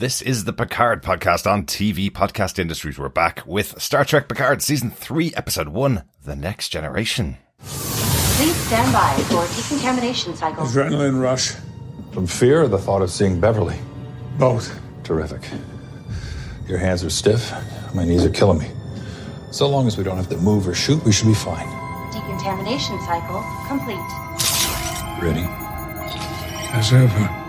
This is the Picard podcast on TV Podcast Industries. We're back with Star Trek Picard Season 3, Episode 1 The Next Generation. Please stand by for decontamination cycle. Adrenaline rush. From fear or the thought of seeing Beverly? Both. Terrific. Your hands are stiff. My knees are killing me. So long as we don't have to move or shoot, we should be fine. Decontamination cycle complete. Ready? As ever.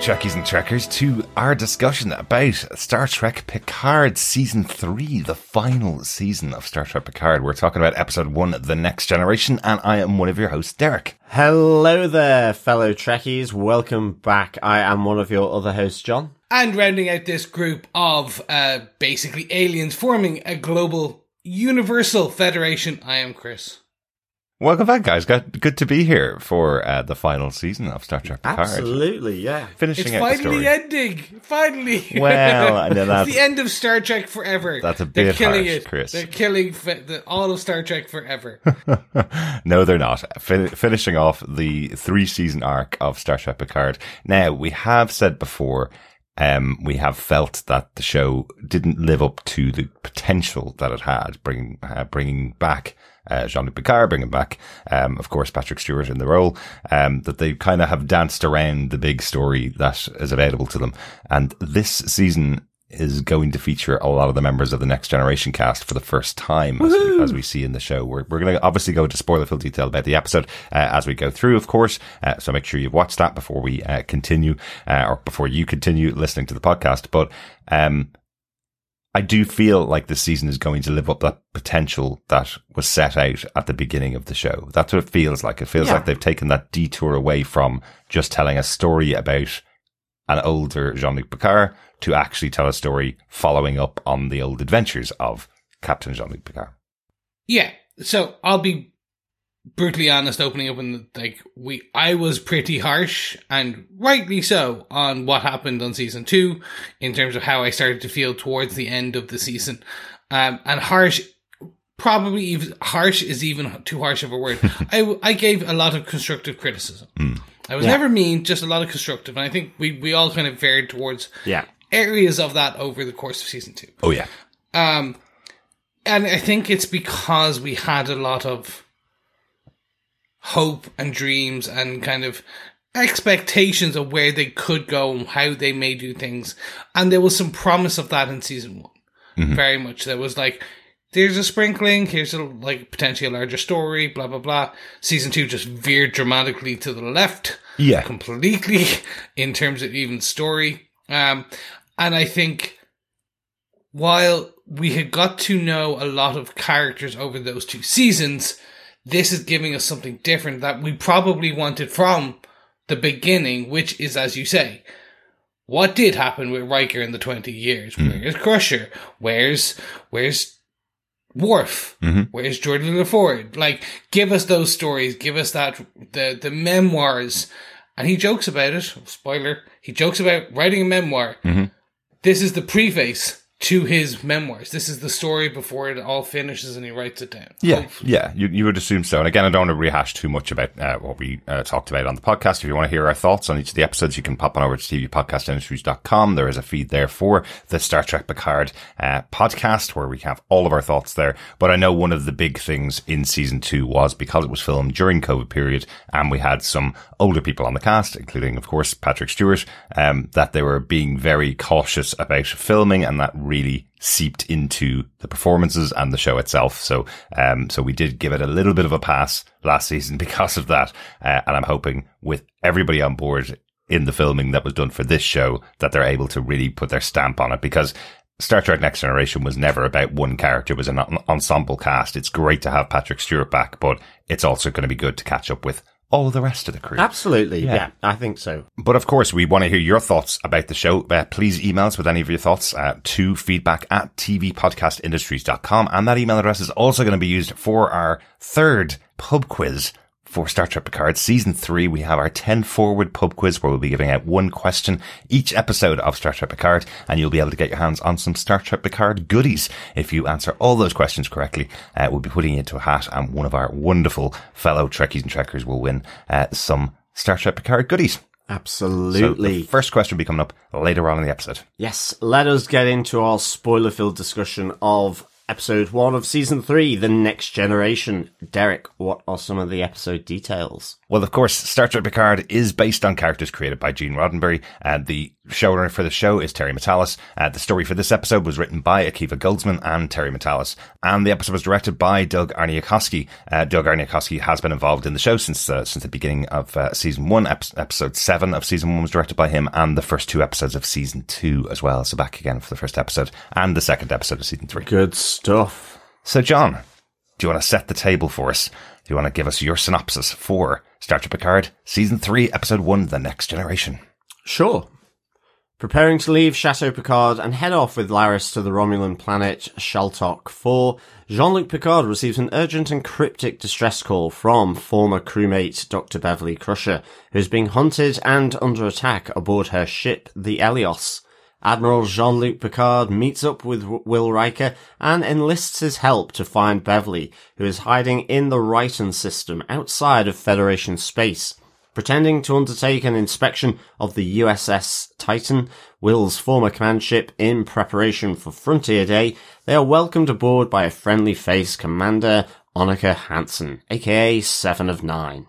Trekkies and Trekkers, to our discussion about Star Trek Picard Season 3, the final season of Star Trek Picard. We're talking about Episode 1, The Next Generation, and I am one of your hosts, Derek. Hello there, fellow Trekkies. Welcome back. I am one of your other hosts, John. And rounding out this group of uh, basically aliens forming a global universal federation, I am Chris. Welcome back, guys. Good, good to be here for uh, the final season of Star Trek Picard. Absolutely, yeah. Finishing It's out the finally story. ending. Finally. Well, I know it's that's- the end of Star Trek forever. That's a They're bit killing harsh, it. Chris. They're killing fe- the, all of Star Trek forever. no, they're not. Fin- finishing off the three season arc of Star Trek Picard. Now, we have said before, um, we have felt that the show didn't live up to the potential that it had, bringing, uh, bringing back uh, Jean-Luc Picard, bringing back, um, of course, Patrick Stewart in the role, um, that they kind of have danced around the big story that is available to them. And this season is going to feature a lot of the members of the Next Generation cast for the first time, as we, as we see in the show. We're, we're going to obviously go into spoilerful detail about the episode uh, as we go through, of course. Uh, so make sure you've watched that before we uh, continue, uh, or before you continue listening to the podcast. But um, I do feel like this season is going to live up that potential that was set out at the beginning of the show. That's what it feels like. It feels Yeah. like they've taken that detour away from just telling a story about an older Jean-Luc Picard to actually tell a story following up on the old adventures of Captain Jean-Luc Picard. yeah. So I'll be brutally honest opening up and like we I was pretty harsh and rightly so on what happened on season 2 in terms of how I started to feel towards the end of the season. Um and harsh probably even harsh is even too harsh of a word. I I gave a lot of constructive criticism. I was never mean, just a lot of constructive and I think we we all kind of varied towards Yeah. areas of that over the course of season 2. Oh yeah. Um, and I think it's because we had a lot of hope and dreams and kind of expectations of where they could go and how they may do things. And there was some promise of that in season one. Very much. There was like, there's a sprinkling, here's a, like, potentially a larger story, blah, blah, blah. Season two just veered dramatically to the left Yeah. completely in terms of even story. Um, and I think while we had got to know a lot of characters over those two seasons, this is giving us something different that we probably wanted from the beginning, which is, as you say, what did happen with Riker in the 20 years? Hmm. Where's Crusher? Where's, where's Worf? Mm-hmm. Where's Geordi LaForge? Like, give us those stories. Give us that, the, the memoirs. And he jokes about it. Spoiler. He jokes about writing a memoir. Mm-hmm. This is the preface to his memoirs. This is the story before it all finishes and he writes it down. Yeah, Hopefully. yeah, you, you would assume so. And again, I don't want to rehash too much about uh, what we uh, talked about on the podcast. If you want to hear our thoughts on each of the episodes, you can pop on over to tvpodcastindustries.com. There is a feed there for the Star Trek Picard uh, podcast where we have all of our thoughts there. But I know one of the big things in season two was because it was filmed during COVID period and we had some older people on the cast, including, of course, Patrick Stewart, um, that they were being very cautious about filming and that really seeped into the performances and the show itself. So, um, so we did give it a little bit of a pass last season because of that. Uh, and I'm hoping with everybody on board in the filming that was done for this show that they're able to really put their stamp on it because Star Trek Next Generation was never about one character, it was an ensemble cast. It's great to have Patrick Stewart back, but it's also going to be good to catch up with all the rest of the crew. Absolutely. Yeah. Yeah. I think so. But of course, we want to hear your thoughts about the show. Uh, please email us with any of your thoughts uh, to feedback at tvpodcastindustries.com. And that email address is also going to be used for our third pub quiz for Star Trek Picard season three. We have our 10 forward pub quiz where we'll be giving out one question each episode of Star Trek Picard. And you'll be able to get your hands on some Star Trek Picard goodies. If you answer all those questions correctly, uh, we'll be putting you into a hat and one of our wonderful fellow Trekkies and Trekkers will win uh, some Star Trek Picard goodies. So Absolutely. the first question will be coming up later on in the episode. Yes, let us get into our spoiler filled discussion of episode one of season three, The Next Generation. Derek, what are some of the episode details? Well, of course, Star Trek Picard is based on characters created by Gene Roddenberry, and the showrunner for the show is Terry Matalas. Uh, the story for this episode was written by Akiva Goldsman and Terry Matalas, and the episode was directed by Doug Aarniokoski. Uh, Doug Aarniokoski has been involved in the show since uh, since the beginning of uh, season one. Ep- episode seven of season one was directed by him, and the first two episodes of season two as well. So back again for the first episode and the second episode of season three. Good stuff. So, John, do you want to set the table for us? Do you want to give us your synopsis for Star Trek Picard, Season 3, Episode 1, The Next Generation? Sure. Preparing to leave Chateau Picard and head off with Laris to the Romulan planet Chaltok 4, Jean-Luc Picard receives an urgent and cryptic distress call from former crewmate Dr. Beverly Crusher, who is being hunted and under attack aboard her ship, the Eleos. Admiral Jean-Luc Picard meets up with Will Riker and enlists his help to find Beverly, who is hiding in the Ryton system outside of Federation space. Pretending to undertake an inspection of the USS Titan, Will's former command ship, in preparation for Frontier Day, they are welcomed aboard by a friendly face Commander Annika Hansen, aka Seven of Nine.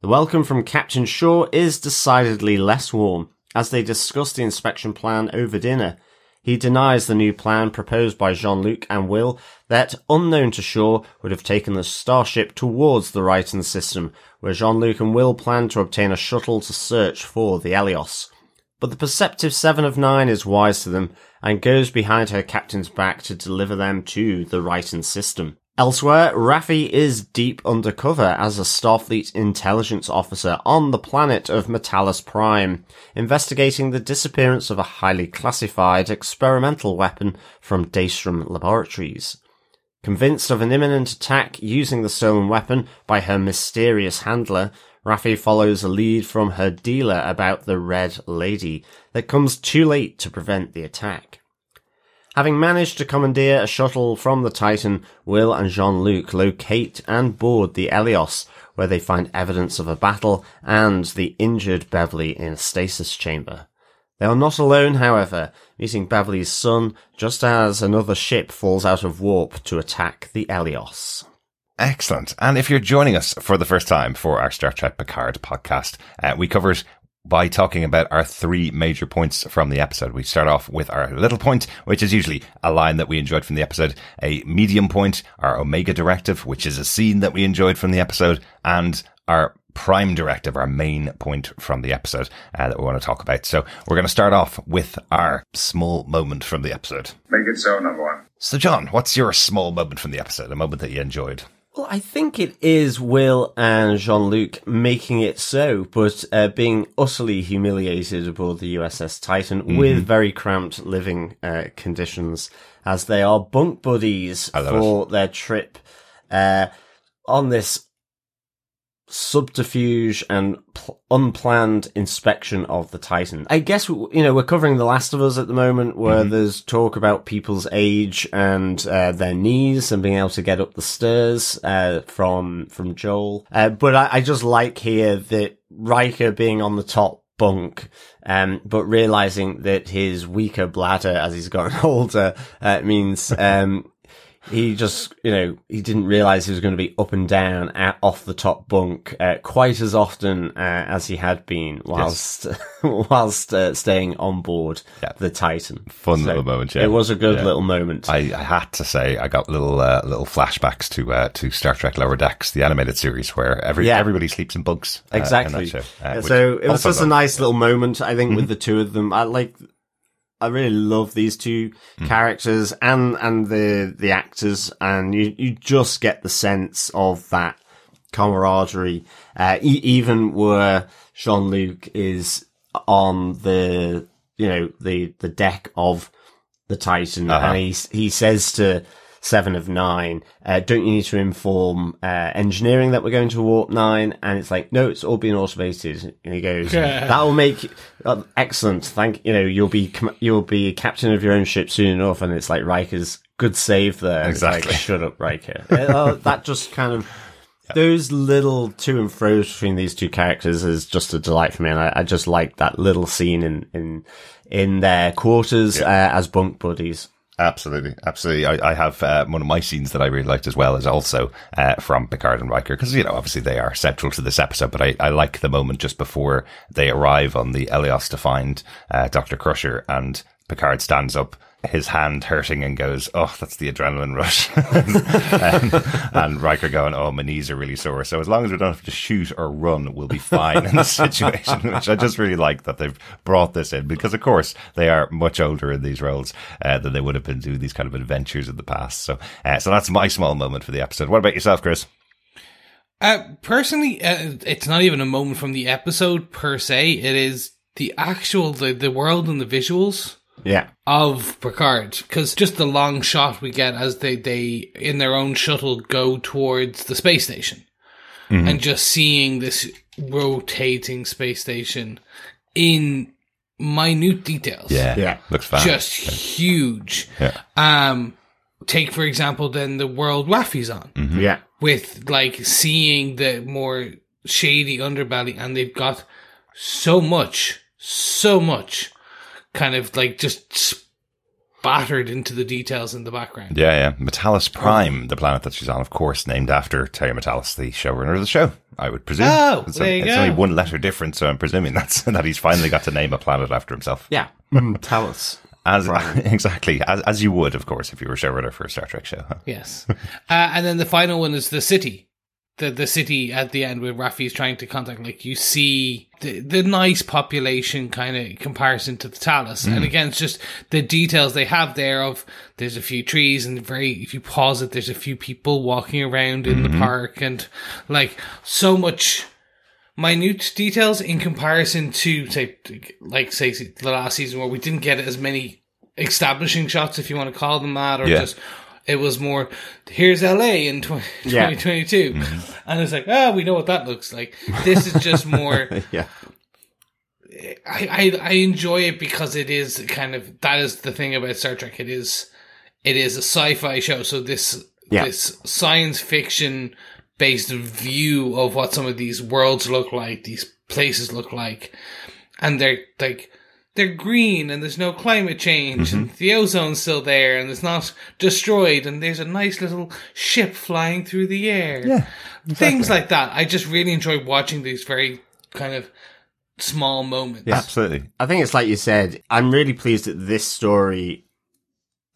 The welcome from Captain Shaw is decidedly less warm, as they discuss the inspection plan over dinner. He denies the new plan proposed by Jean-Luc and Will that, unknown to Shaw, would have taken the starship towards the Ryton system, where Jean-Luc and Will plan to obtain a shuttle to search for the Eleos. But the perceptive Seven of Nine is wise to them and goes behind her captain's back to deliver them to the Ryton system. Elsewhere, Raffi is deep undercover as a Starfleet intelligence officer on the planet of M'Talas Prime, investigating the disappearance of a highly classified experimental weapon from Daystrom Laboratories. Convinced of an imminent attack using the stolen weapon by her mysterious handler, Raffi follows a lead from her dealer about the Red Lady that comes too late to prevent the attack. Having managed to commandeer a shuttle from the Titan, Will and Jean-Luc locate and board the Eleos, where they find evidence of a battle and the injured Beverly in a stasis chamber. They are not alone, however, meeting Beverly's son just as another ship falls out of warp to attack the Eleos. Excellent. And if you're joining us for the first time for our Star Trek Picard podcast, uh, we covered by talking about our three major points from the episode. We start off with our little point, which is usually a line that we enjoyed from the episode, a medium point, our Omega directive, which is a scene that we enjoyed from the episode, and our prime directive, our main point from the episode uh, that we want to talk about. So we're going to start off with our small moment from the episode. Make it so, number one. So John, what's your small moment from the episode? A moment that you enjoyed? Well, I think it is Will and Jean-Luc making it so, but uh, being utterly humiliated aboard the USS Titan with very cramped living uh, conditions as they are bunk buddies for their trip uh, on this subterfuge and pl- unplanned inspection of the Titan. I guess, you know, we're covering The Last of Us at the moment where there's talk about people's age and uh, their knees and being able to get up the stairs uh, from from Joel. Uh, but I, I just like here that Riker being on the top bunk, um, but realizing that his weaker bladder as he's gotten older uh, means um, he just, you know, he didn't realize he was going to be up and down at, off the top bunk uh, quite as often uh, as he had been whilst whilst uh, staying on board Yeah. the Titan. Fun little moment, yeah. It was a good Yeah. little moment. I, I had to say I got little uh, little flashbacks to uh, to Star Trek Lower Decks, the animated series where every Yeah. everybody sleeps in bunks. uh, in Exactly. show, uh, which so it was just a nice little moment, I think, Mm-hmm. with the two of them. I like I really love these two characters and and the the actors, and you you just get the sense of that camaraderie. Uh, e- even where Jean Luc is on the you know the the deck of the Titan, Uh-huh. and he he says to Seven of Nine, uh, "Don't you need to inform uh, engineering that we're going to warp nine? And it's like, "No, it's all being automated." And he goes, "That will make uh, excellent. Thank you know you'll be com- you'll be captain of your own ship soon enough." And it's like Riker's good save there. Exactly. like, Shut up, Riker. Uh, that just kind of. Those little to and fro's between these two characters is just a delight for me, and I, I just like that little scene in in in their quarters uh, as bunk buddies. Absolutely, absolutely. I, I have uh, one of my scenes that I really liked as well is also uh, from Picard and Riker because you know obviously they are central to this episode, but I, I like the moment just before they arrive on the Eleos to find uh, Doctor Crusher and Picard stands up, his hand hurting, and goes, "Oh, that's the adrenaline rush," and, and Riker going, "Oh, my knees are really sore." So as long as we don't have to shoot or run, we'll be fine in this situation. Which I just really like that they've brought this in because, of course, they are much older in these roles uh, than they would have been doing these kind of adventures in the past. So, uh, so that's my small moment for the episode. What about yourself, Chris? Uh, personally, uh, it's not even a moment from the episode per se. It is the actual the, the world and the visuals Yeah, of Picard because just the long shot we get as they they in their own shuttle go towards the space station. And just seeing this rotating space station in minute details. Yeah. yeah. Looks fun. just huge. Yeah. um take for example then the world Raffi's on. Yeah. with like seeing the more shady underbelly and they've got so much so much kind of like just spattered into the details in the background Yeah, yeah. M'Talas Prime, the planet that she's on, of course, named after Terry Matalas, the showrunner of the show. I would presume. Oh, it's, there you it's go. only one letter difference, so I'm presuming that's that he's finally got to name a planet after himself. Yeah. Tell us. As exactly as as you would, of course, if you were showrunner for a Star Trek show. huh? yes uh, and then the final one is the city the the city at the end where Raffi is trying to contact like you see the the nice population kind of comparison to the Talus. And mm. again it's just the details they have there of there's a few trees and very if you pause it there's a few people walking around in the mm-hmm. park and like so much minute details in comparison to say like say the last season where we didn't get as many establishing shots if you want to call them that or Yeah. just it was more here's LA in 20, Yeah. 2022 mm-hmm. and it's like oh we know what that looks like this is just more Yeah. I, I I enjoy it because it is kind of that is the thing about Star Trek it is it is a sci-fi show so this Yeah. this science fiction based view of what some of these worlds look like these places look like and they're like they're green and there's no climate change and mm-hmm. the ozone's still there and it's not destroyed and there's a nice little ship flying through the air. Yeah. Things like that. I just really enjoy watching these very kind of small moments. Absolutely. I think it's like you said. I'm really pleased that this story,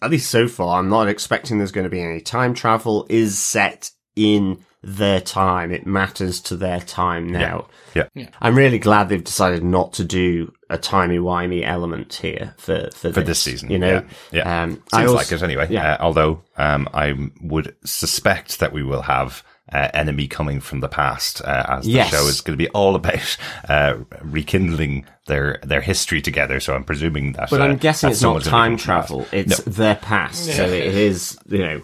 at least so far, I'm not expecting there's going to be any time travel, is set in their time. It matters to their time now. Yeah. yeah. I'm really glad they've decided not to do a timey-wimey element here for, for, For this season, You know, yeah. Yeah. Um, Seems I also- like it anyway. Yeah. Uh, although um, I would suspect that we will have uh, enemy coming from the past, uh, as the Yes. show is going to be all about uh, rekindling their their history together. So I'm presuming that. But uh, I'm guessing it's not someone's time be coming from the travel. past. It's their past. So it is, you know,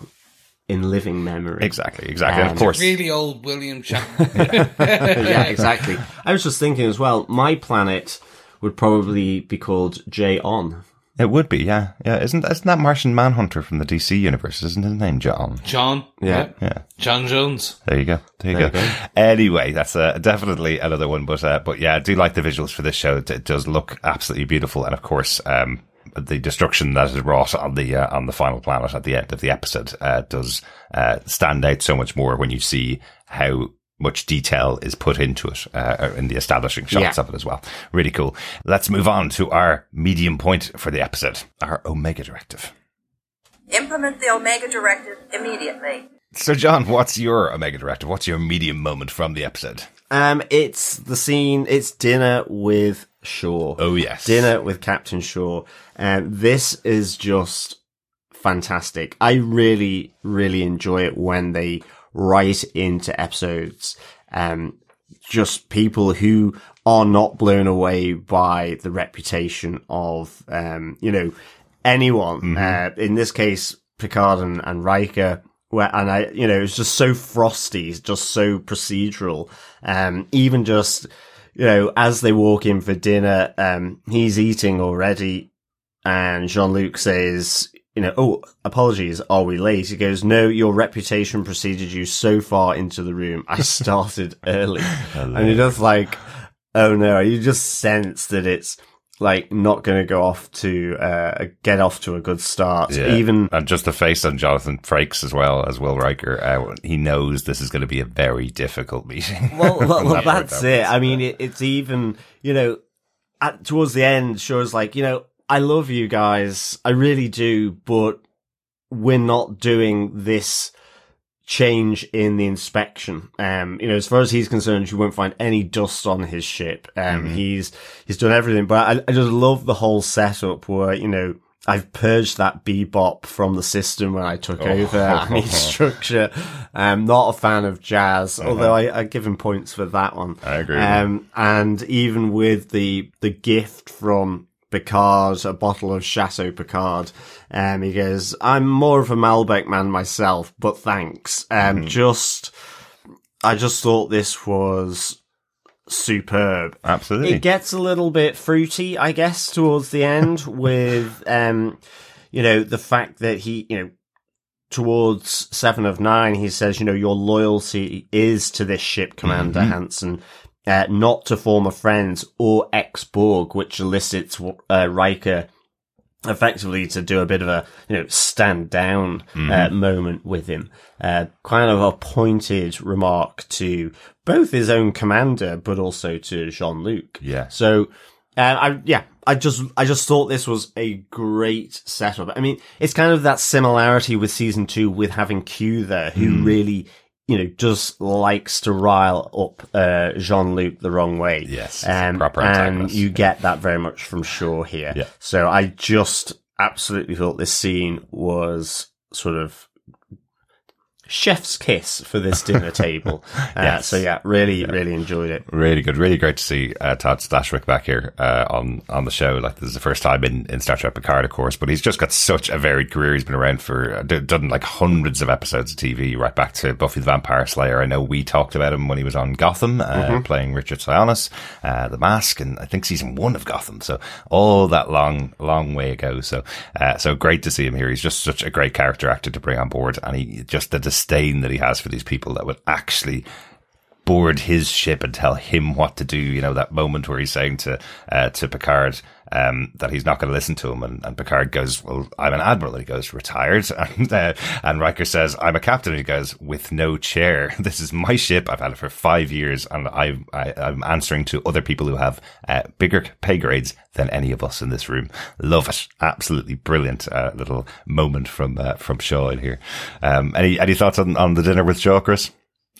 in living memory. Exactly, exactly. and Um, of course, Really old William Shatner. yeah, exactly. I was just thinking as well, my planet would probably be called J On. it would be. Yeah, yeah. Isn't isn't that Martian Manhunter from the DC universe? Isn't his name John? John. Yeah. Yeah. John Jones. There you go. There you There go. you go. Anyway, that's uh, definitely another one. But uh, but yeah, I do like the visuals for this show. It, it does look absolutely beautiful, and of course, um, the destruction that is wrought on the uh, on the final planet at the end of the episode uh, does uh, stand out so much more when you see how much detail is put into it uh, in the establishing shots Yeah. of it as well. Really cool. Let's move on to our medium point for the episode, our Omega Directive. Implement the Omega Directive immediately. So, John, what's your Omega Directive? What's your medium moment from the episode? Um, it's the scene. It's dinner with Shaw. Oh, yes. dinner with Captain Shaw. And this is just fantastic. I really, really enjoy it when they write into episodes, um, just people who are not blown away by the reputation of, um, you know, anyone. Uh, in this case, Picard and, and Riker. Where, and I, you know, it's just so frosty, it's just so procedural. Um, even just, you know, as they walk in for dinner, um, he's eating already and Jean-Luc says, you know, oh, apologies, are we late? He goes, no, your reputation preceded you so far into the room. I started early. and you're just like, oh no, you just sense that it's like not going to go off to, uh, get off to a good start. Yeah. Even, and just the face on Jonathan Frakes as well as Will Riker. Uh, he knows this is going to be a very difficult meeting. well, well, well that that's it. I mean, it, it's even, you know, at, towards the end, Shaw's like, you know, I love you guys. I really do, but we're not doing this change in the inspection. Um, you know, as far as he's concerned, you won't find any dust on his ship. Um, he's, he's done everything, but I, I just love the whole setup where, you know, I've purged that bebop from the system when I took over. I need structure. I'm not a fan of jazz, although I, I give him points for that one. I agree Um, and even with the, the gift from Picard, a bottle of Chateau Picard, um, he goes, I'm more of a Malbec man myself, but thanks. Um, just, I just thought this was superb. Absolutely. It gets a little bit fruity, I guess, towards the end with, um, you know, the fact that he, you know, towards Seven of Nine, he says, you know, your loyalty is to this ship, Commander Hansen, uh, not to former friends or ex-Borg, which elicits, uh, Riker effectively to do a bit of a, you know, stand down, uh, moment with him. Uh, kind of a pointed remark to both his own commander, but also to Jean-Luc. Yeah. So, uh, I, yeah, I just, I just thought this was a great setup. I mean, it's kind of that similarity with season two with having Q there, who really, you know, just likes to rile up, uh, Jean-Luc the wrong way. Yes, Um, proper and you get that very much from Shaw here. Yeah. So I just absolutely thought this scene was sort of chef's kiss for this dinner table. Uh, So yeah, really, really enjoyed it. Really good, really great to see uh, Todd Stashwick back here uh, on on the show. Like this is the first time in, in Star Trek Picard, of course, but he's just got such a varied career. He's been around for uh, done like hundreds of episodes of TV, right back to Buffy the Vampire Slayer. I know we talked about him when he was on Gotham, uh, playing Richard Sionis, uh, The Mask, and I think season one of Gotham. So all that long, long way ago. So uh, so great to see him here. He's just such a great character actor to bring on board, and he just the disdain that he has for these people that would actually board his ship and tell him what to do. You know, that moment where he's saying to, uh, to Picard, um, that he's not going to listen to him. And, and Picard goes, well, I'm an admiral. And he goes, retired. And, uh, and Riker says, I'm a captain. And he goes, with no chair. This is my ship. I've had it for five years and I, I, I'm answering to other people who have, uh, bigger pay grades than any of us in this room. Love it. Absolutely brilliant, uh, little moment from, uh, from Shaw in here. Um, any, any thoughts on, on the dinner with Shaw, Chris?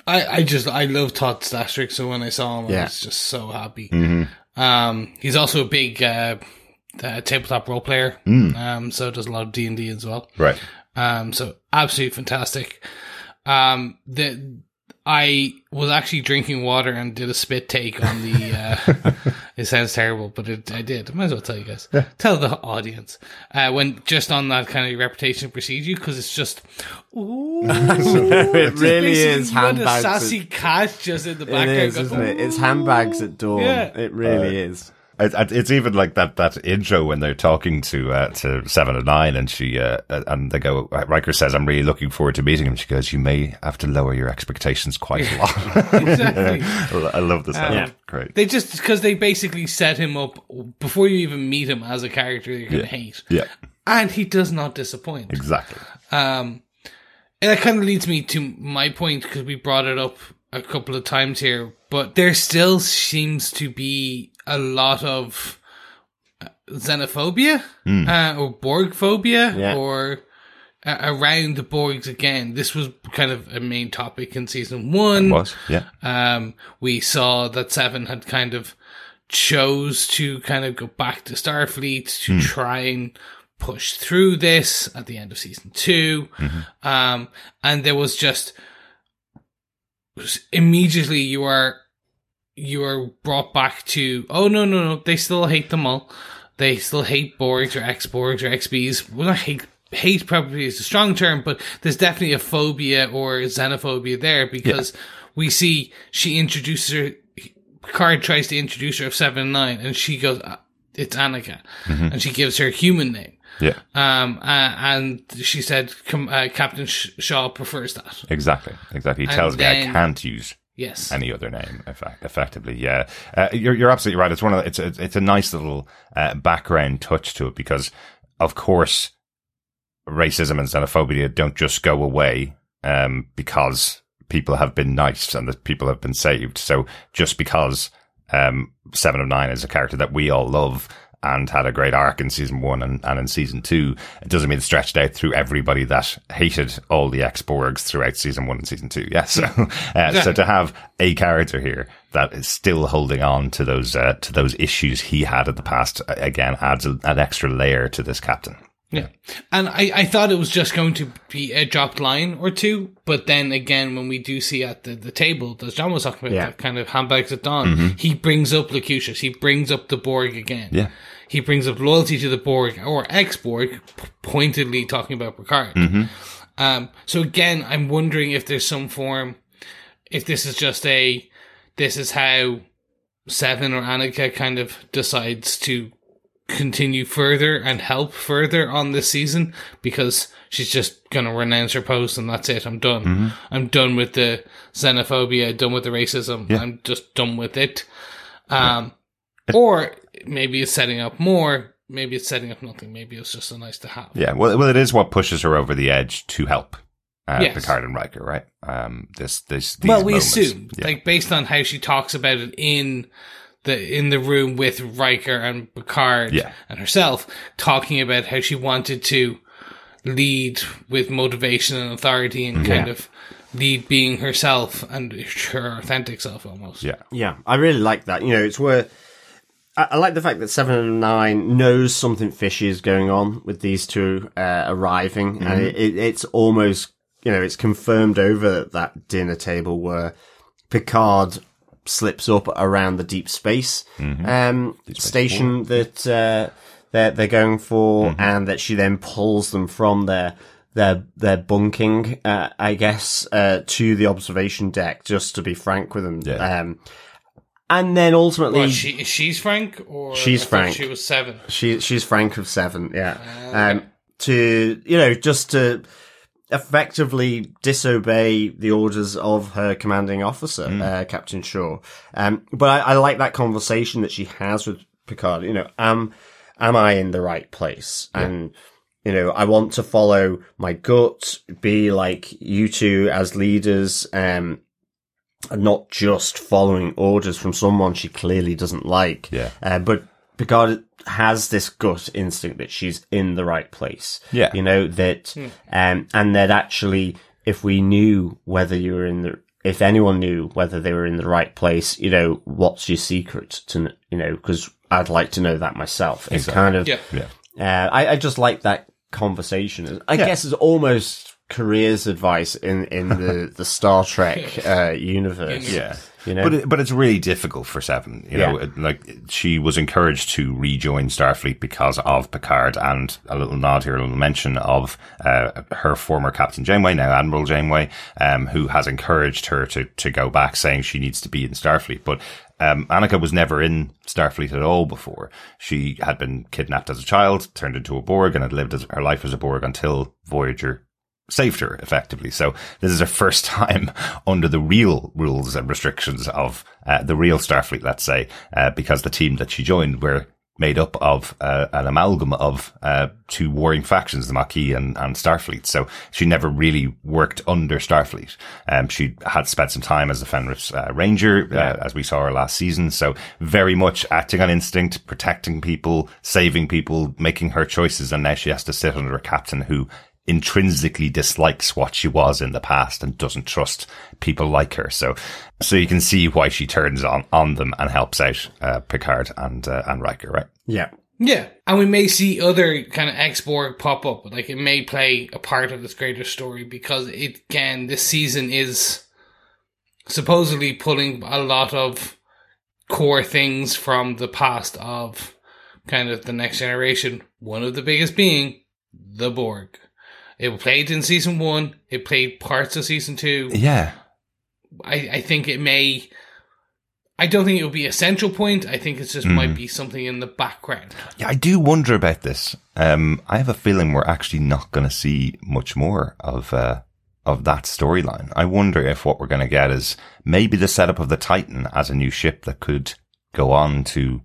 I, I just I love Todd Stashwick, so when I saw him, I was just so happy. Um, he's also a big uh, uh, tabletop role player, um, so does a lot of D and D as well. Right. Um, so absolutely fantastic. Um, the I was actually drinking water and did a spit take on the. Uh, it sounds terrible, but it, I did. I might as well tell you guys. Tell the audience uh, when just on that kind of reputation procedure because it's just. Ooh, it really is You got a handbags. sassy cat just in the It background. is, going, isn't it? It's handbags at dawn. Yeah. It really is. It, it- it's even like that, that intro when they're talking to, uh, to Seven and Nine and she, uh, and they go, Riker says, I'm really looking forward to meeting him. She goes, you may have to lower your expectations quite a lot. Exactly. I love this. Yeah. Great. They just because they basically set him up before you even meet him as a character you're gonna Yeah. hate, Yeah, and he does not disappoint. exactly. Um, and that kind of leads me to my point because we brought it up a couple of times here, but there still seems to be a lot of xenophobia uh, or Borg phobia Yeah. or uh, around the Borgs again. This was kind of a main topic in season one. Was yeah. Um, we saw that Seven had kind of chose to kind of go back to Starfleet to try and push through this at the end of season 2 Um, and there was just immediately you are you are brought back to oh no no no they still hate them all. They still hate Borgs or ex Borgs or XBs well not hate hate probably is a strong term but there's definitely a phobia or xenophobia there because we see she introduces her Picard tries to introduce her of seven and nine and she goes "Uh, it's Annika. And she gives her human name. Yeah. um uh, and she said uh, Captain Sh- Shaw prefers that. Exactly. Exactly. He And tells me I can't use yes. Any other name effect, effectively yeah. Uh, you're, you're absolutely right. It's one of the, it's a, it's a nice little uh, background touch to it because of course racism and xenophobia don't just go away um, because people have been nice and that people have been saved. So just because um, seven of nine is a character that we all love and had a great arc in season one and, and in season two. It doesn't mean stretched out through everybody that hated all the ex Borgs throughout season one and season two. Yeah. So, uh, so to have a character here that is still holding on to those, uh, to those issues he had in the past, again, adds a, an extra layer to this captain. Yeah. And I, I thought it was just going to be a dropped line or two, but then again, when we do see at the, the table, as John was talking about, Yeah. that kind of handbags at dawn, he brings up Locutus, he brings up the Borg again. Yeah. He brings up loyalty to the Borg or ex Borg, pointedly talking about Picard. Um, so again, I'm wondering if there's some form, if this is just a, this is how Seven or Annika kind of decides to continue further and help further on this season because she's just gonna renounce her post and that's it. I'm done. Mm-hmm. I'm done with the xenophobia, done with the racism. Yeah. I'm just done with it. Um, or maybe it's setting up more. Maybe it's setting up nothing. Maybe it's just a nice to have. Yeah. Well, well, it is what pushes her over the edge to help. Uh, Yes. Picard and Riker, right? Um, this, this, these well, we moments. assume, Yeah. like based on how she talks about it in the in the room with Riker and Picard Yeah. and herself, talking about how she wanted to lead with motivation and authority and kind of lead being herself and her authentic self almost. yeah. Yeah, I really like that. You know, it's where I, I like the fact that Seven and Nine knows something fishy is going on with these two uh, arriving, and it, it, it's almost you know it's confirmed over that dinner table where Picard slips up around the deep space um, station that uh, they're they're going for, and that she then pulls them from their their their bunking, uh, I guess, uh, to the observation deck. Just to be frank with them, Yeah. um, and then ultimately Well, she she's Frank or She's I Frank. She was seven. she she's Frank of Seven, yeah. Um, to you know, just to effectively disobey the orders of her commanding officer, uh, Captain Shaw. Um, but I, I like that conversation that she has with Picard. You know, am am I in the right place? And you know, I want to follow my gut, be like you two as leaders, um, and not just following orders from someone she clearly doesn't like. Yeah. Uh, but Picard has this gut instinct that she's in the right place. Yeah. You know, that, um, and that actually, if we knew whether you were in the, if anyone knew whether they were in the right place, you know, what's your secret to, you know, because I'd like to know that myself. It's kind of, Yeah. Yeah. uh, I, I just like that conversation. I guess it's almost careers advice in, in the, the Star Trek, uh, universe. Yeah. You know? But it, but it's really difficult for Seven. You know, Yeah. it- like she was encouraged to rejoin Starfleet because of Picard, and a little nod here, a little mention of uh, her former Captain Janeway, now Admiral Janeway, um, who has encouraged her to to go back, saying she needs to be in Starfleet. But um, Annika was never in Starfleet at all before. She had been kidnapped as a child, turned into a Borg, and had lived as, her life as a Borg until Voyager saved her effectively. So this is her first time under the real rules and restrictions of uh, the real Starfleet, let's say, uh, because the team that she joined were made up of uh, an amalgam of uh, two warring factions, the Maquis and, and Starfleet. So she never really worked under Starfleet. Um, she had spent some time as a Fenris uh, Ranger, uh, as we saw her last season. So very much acting on instinct, protecting people, saving people, making her choices. And now she has to sit under a captain who intrinsically dislikes what she was in the past and doesn't trust people like her. So, so you can see why she turns on, on them and helps out, uh, Picard and, uh, and Riker, right? Yeah. Yeah, and we may see other kind of X Borg pop up. Like it may play a part of this greater story because it again this season is supposedly pulling a lot of core things from the past of kind of the next generation. One of the biggest being the Borg. It played in season one. It played parts of season two. Yeah. I, I think it may. I don't think it will be a central point. I think it just might be something in the background. Yeah, I do wonder about this. Um, I have a feeling we're actually not going to see much more of uh, of that storyline. I wonder if what we're going to get is maybe the setup of the Titan as a new ship that could go on to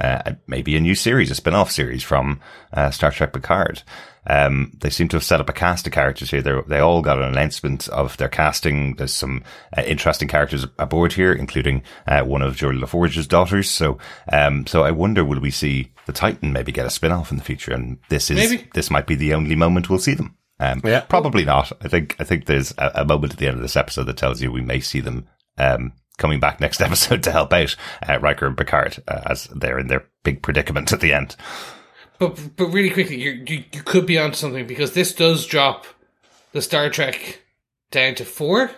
uh, maybe a new series, a spin-off series from uh, Star Trek Picard. Um, they seem to have set up a cast of characters here. They're, they all got an announcement of their casting. There's some uh, interesting characters aboard here, including uh, one of Geordi LaForge's daughters. So, um, so I wonder, will we see the Titan maybe get a spin-off in the future? And this is Maybe. this might be the only moment we'll see them. Um, Yeah. probably not. I think I think there's a, a moment at the end of this episode that tells you we may see them um, coming back next episode to help out uh, Riker and Picard uh, as they're in their big predicament at the end. But but really quickly, you you you could be onto something because this does drop the Star Trek down to four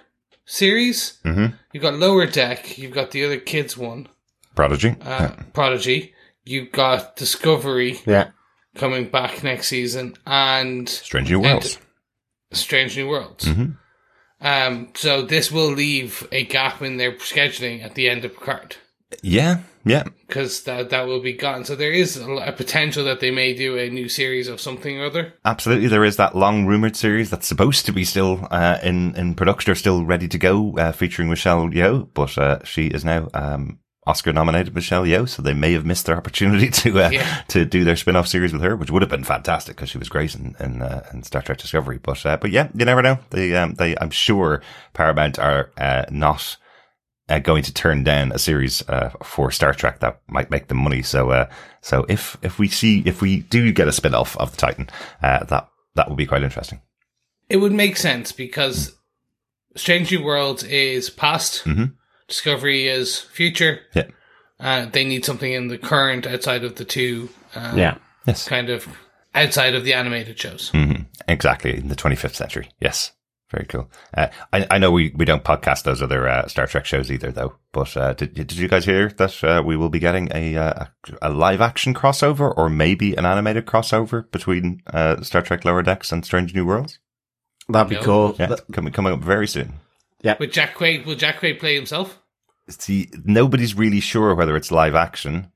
series. Mm-hmm. You've got Lower Deck. You've got the other kids one, Prodigy. uh, Prodigy. You've got Discovery Yeah. coming back next season, and Strange New Worlds. Strange New Worlds. Um, so this will leave a gap in their scheduling at the end of Picard Yeah, yeah. because that that will be gone. So there is a, a potential that they may do a new series of something or other. Absolutely, there is that long rumored series that's supposed to be still uh, in in production or still ready to go, uh, featuring Michelle Yeoh, but uh, she is now um, Oscar nominated Michelle Yeoh, so they may have missed their opportunity to uh, Yeah. to do their spin off series with her, which would have been fantastic because she was great in in, uh, in Star Trek Discovery. But uh, but yeah, you never know. They um, they I'm sure Paramount are uh, not. Uh, going to turn down a series uh, for Star Trek that might make them money. So, uh, so if if we see if we do get a spin off of the Titan, uh, that that would be quite interesting. It would make sense because Strange New Worlds is past, Discovery is future. Yeah. Uh, they need something in the current outside of the two, uh, Yeah. Yes. kind of outside of the animated shows. hmm Exactly. In the 25th century. Yes. Very cool. Uh, I, I know we, we don't podcast those other uh, Star Trek shows either, though. But uh, did did you guys hear that uh, we will be getting a, uh, a a live action crossover, or maybe an animated crossover between uh, Star Trek Lower Decks and Strange New Worlds? That'd be No. cool. Yeah, Th- coming coming up very soon. With Jack Quaid, will Jack Quaid play himself? See, nobody's really sure whether it's live action,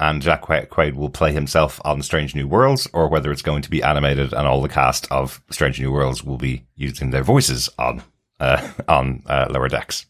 and Jack Quaid, Quaid will play himself on Strange New Worlds, or whether it's going to be animated, and all the cast of Strange New Worlds will be using their voices on uh, on uh, Lower Decks.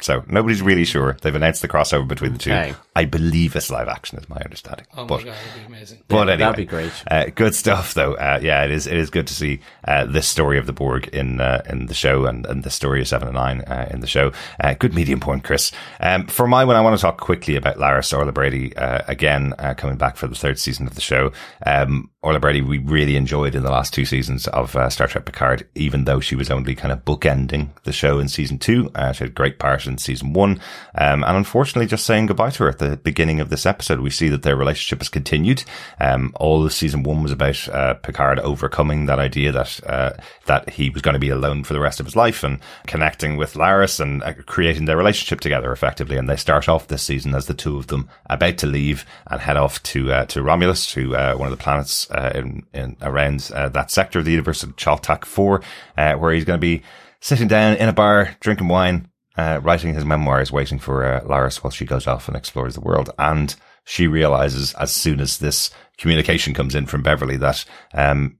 So nobody's really sure. They've announced the crossover between the Okay. two. I believe it's live action, is my understanding. Oh but my god, that'd be amazing. but Yeah, anyway, that'd be great. Uh, good stuff, though. Uh, yeah, it is. It is good to see uh, this story of the Borg in uh, in the show, and, and the story of Seven and Nine uh, in the show. Uh, good medium point, Chris. Um, for my one, I want to talk quickly about Laris Orla Brady uh, again, uh, coming back for the third season of the show. Um, Orla Brady, we really enjoyed in the last two seasons of uh, Star Trek Picard, even though she was only kind of bookending the show in season two. Uh, she had a great part in season one, um, and unfortunately, just saying goodbye to her at the beginning of this episode, we see that their relationship has continued. Um, all of season one was about uh, Picard overcoming that idea that uh, that he was going to be alone for the rest of his life and connecting with Laris and uh, creating their relationship together effectively. And they start off this season as the two of them about to leave and head off to uh, to Romulus, to one of the planets in, in around uh, that sector of the universe of Chaltak Four, uh, where he's going to be sitting down in a bar drinking wine uh, writing his memoirs, waiting for uh, Laris while she goes off and explores the world. And she realizes as soon as this communication comes in from Beverly that um,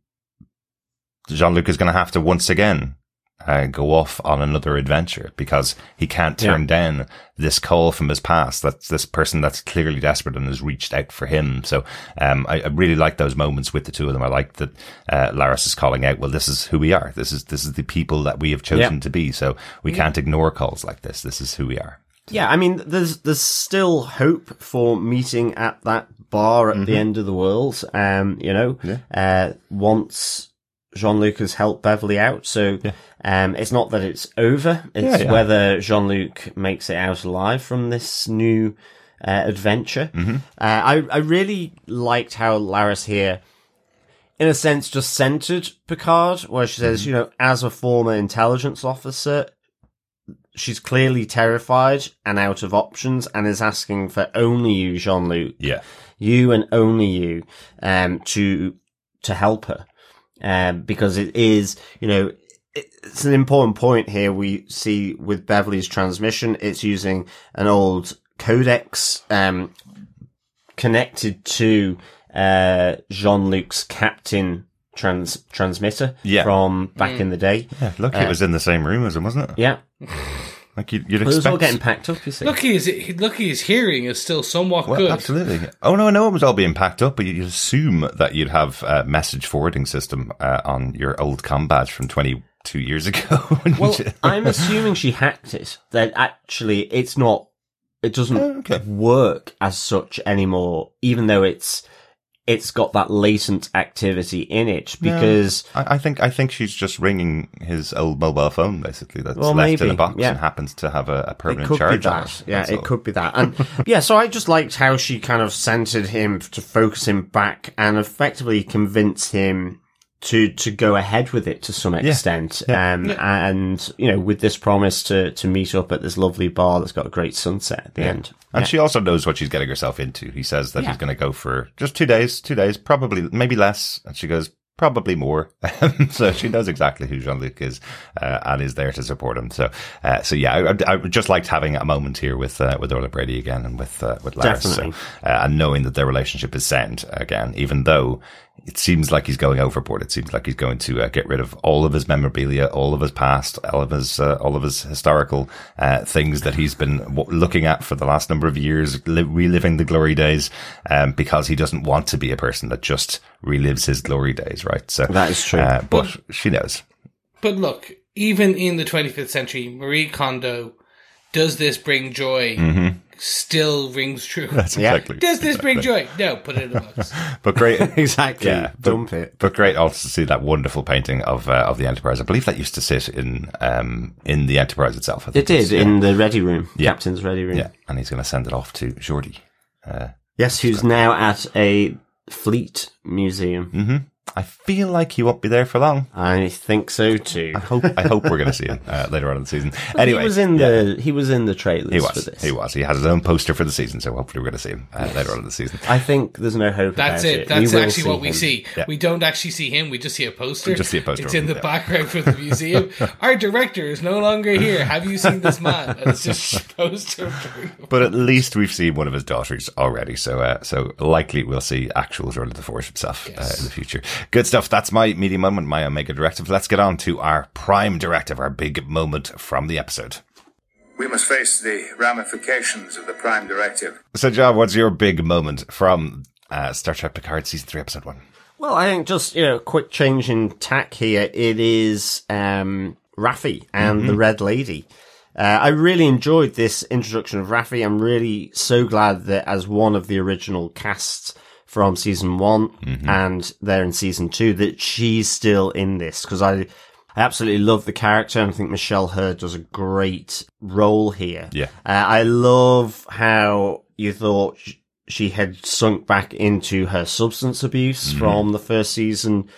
Jean Luc is going to have to once again uh, go off on another adventure because he can't turn Yeah. down this call from his past. That's this person that's clearly desperate and has reached out for him. So um, I, I really like those moments with the two of them. I like that uh, Laris is calling out, "Well, this is who we are. This is this is the people that we have chosen Yeah. to be. So we can't ignore calls like this. This is who we are." Yeah, I mean, there's there's still hope for meeting at that bar at the end of the world. Um, you know, uh, once Jean Luc has helped Beverly out. So um, it's not that it's over. It's Yeah, yeah. whether Jean Luc makes it out alive from this new uh, adventure. Mm-hmm. Uh, I I really liked how Laris here. In a sense, just centered Picard, where she says, Mm-hmm. you know, as a former intelligence officer, she's clearly terrified and out of options and is asking for only you, Jean Luc, Yeah. you and only you, um, to, to help her. Um, because it is, you know, it's an important point here we see with Beverly's transmission. It's using an old codex, um, connected to, uh, Jean-Luc's captain trans, transmitter Yeah. from back in the day. Yeah. Lucky it was in the same room as him, wasn't it? Yeah. Like you'd, you'd But it was all expect. getting packed up, you see. Lucky his lucky his hearing is still somewhat Well, good. absolutely. Oh no, no, it was all being packed up, but you'd assume that you'd have a message forwarding system uh, on your old com badge from 22 years ago. Well. I'm assuming she hacked it. That actually, it's not. It doesn't Oh, okay. work as such anymore, even though it's it's got that latent activity in it. Because I, I think I think she's just ringing his old mobile phone, basically that's Well, left in maybe, a box yeah. and happens to have a, a it permanent could be charge that. it. Yeah, it all. could be that. And yeah, so I just liked how she kind of centered him to focus him back and effectively convince him to to go ahead with it to some extent. Um, and you know, with this promise to to meet up at this lovely bar that's got a great sunset at the end. And she also knows what she's getting herself into. He says that Yeah. he's going to go for just two days, two days, probably, maybe less. And she goes, probably more. so she knows exactly who Jean-Luc is, uh, and is there to support him. So, uh, so yeah, I, I, I just liked having a moment here with, uh, with Orla Brady again and with, uh, with Laris. Definitely. So, uh, and knowing that their relationship is sound again, even though it seems like he's going overboard. It seems like he's going to uh, get rid of all of his memorabilia, all of his past, all of his, uh, all of his historical, uh, things that he's been w- looking at for the last number of years, li- reliving the glory days, um, because he doesn't want to be a person that just relives his glory days, right? So That is true. Uh, but she knows. But look, even in the 25th century, Marie Kondo, does this bring joy? Still rings true. Mm-hmm. That's Yeah. exactly. Does this bring joy? No, put it in a box. But great. exactly. Yeah, but- Dump it. But great also to see that wonderful painting of uh, of the Enterprise. I believe that used to sit in um in the Enterprise itself. I think It did it's- yeah. in the ready room, Yeah. captain's ready room. Yeah, and he's going to send it off to Geordi. Yes, who's now at a fleet museum. hmm I feel like he won't be there for long. I think so too. I hope I hope we're going to see him uh, later on in the season. Anyway, he was in yeah, the he was in the trailers he for was this. he was he has his own poster for the season, so hopefully we're going to see him uh, later on in the season. I think there's no hope. That's about it. it. That's We actually what we him. see. Yeah. We don't actually see him. We just see a poster. We just see a poster It's in him, the yeah. background for the museum. Our director is no longer here. Have you seen this man? And it's just a poster. But at least we've seen one of his daughters already, so uh, so likely we'll see actual Geordi LaForge himself uh, in the future. Good stuff. That's my media moment, my Omega directive. Let's get on to our prime directive, our big moment from the episode. We must face the ramifications of the Prime Directive. So, John, what's your big moment from uh, Star Trek Picard season three, episode one? Well, I think just you know, quick change in tack here. It is um, Raffi and the Red Lady. Uh, I really enjoyed this introduction of Raffi. I'm really so glad that as one of the original casts from season one and there in season two, that she's still in this because I, I absolutely love the character and I think Michelle Hurd does a great role here. Yeah. Uh, I love how you thought she had sunk back into her substance abuse from the first season.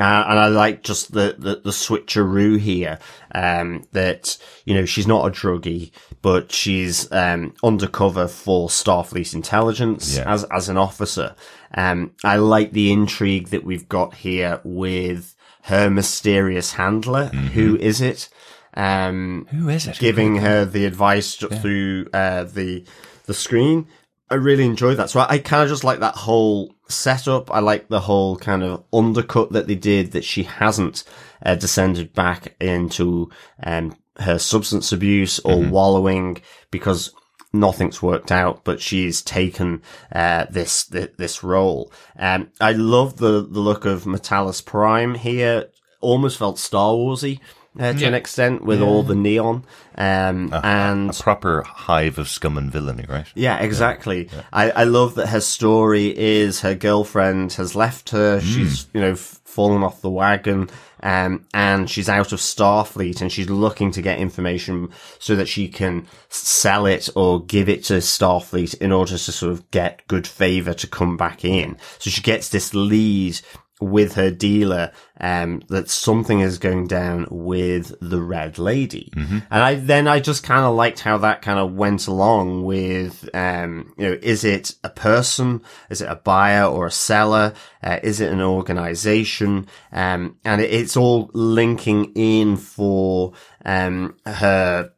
Uh, and I like just the, the, the switcheroo here, um, that, you know, she's not a druggie, but she's, um, undercover for Starfleet intelligence Yeah. as, as an officer. Um, I like the intrigue that we've got here with her mysterious handler. Who is it? Um, Who is it? giving her the advice ju- through uh, the the screen. I really enjoyed that. So I, I kind of just like that whole setup. I like the whole kind of undercut that they did that she hasn't uh, descended back into um, her substance abuse or wallowing because nothing's worked out, but she's taken uh, this, this this role. Um, I love the the look of M'Talas Prime here. Almost felt Star Warsy. Uh, to an extent, with all the neon, um, and A proper hive of scum and villainy, right? yeah, exactly. I, I love that her story is her girlfriend has left her. She's, you know, fallen off the wagon Um, and she's out of Starfleet and she's looking to get information so that she can sell it or give it to Starfleet in order to sort of get good favor to come back in. So she gets this lead with her dealer um that something is going down with the red lady. And i then i just kind of liked how that kind of went along with um you know is it a person? Is it a buyer or a seller? Uh, is it an organization? Um and it, it's all linking in for um her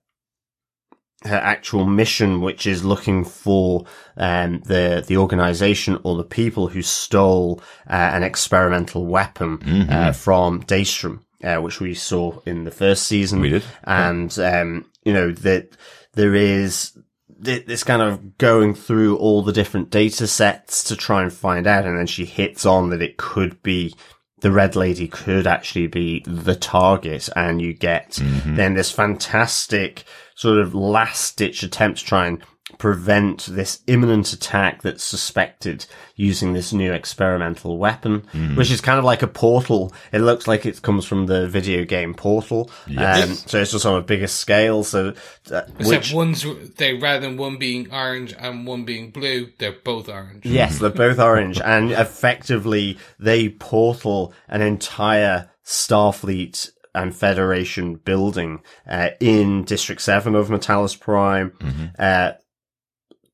her actual mission, which is looking for um, the the organization or the people who stole uh, an experimental weapon uh, from Daystrom, uh, which we saw in the first season. We did. and um, you know that there is this kind of going through all the different data sets to try and find out, and then she hits on that it could be the red lady could actually be the target and you get then this fantastic sort of last ditch attempt to try and prevent this imminent attack that's suspected using this new experimental weapon, which is kind of like a portal. It looks like it comes from the video game Portal. Um, so it's just on a bigger scale. So, uh, Except which, one's they rather than one being orange and one being blue, they're both orange. Yes, they're both orange, and effectively they portal an entire Starfleet and Federation building uh, in District Seven of M'Talas Prime. Uh,